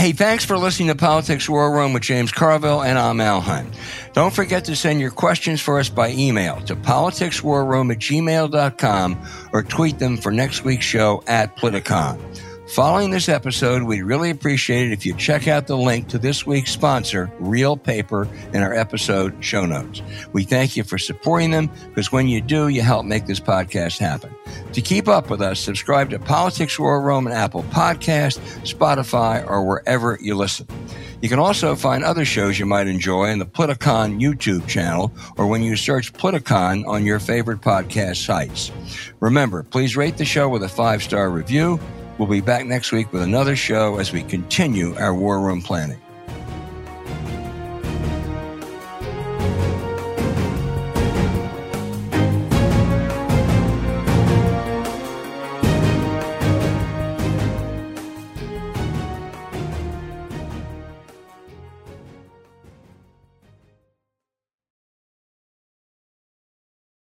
A: Hey, thanks for listening to Politics War Room with James Carville, and I'm Al Hunt. Don't forget to send your questions for us by email to politicswarroom at gmail.com or tweet them for next week's show at Politicon. Following this episode, we'd really appreciate it if you check out the link to this week's sponsor, Real Paper, in our episode show notes. We thank you for supporting them because when you do, you help make this podcast happen. To keep up with us, subscribe to Politics War Room and Apple Podcast, Spotify, or wherever you listen. You can also find other shows you might enjoy on the Politicon YouTube channel or when you search Politicon on your favorite podcast sites. Remember, please rate the show with a five star review We'll be back next week with another show as we continue our war room planning.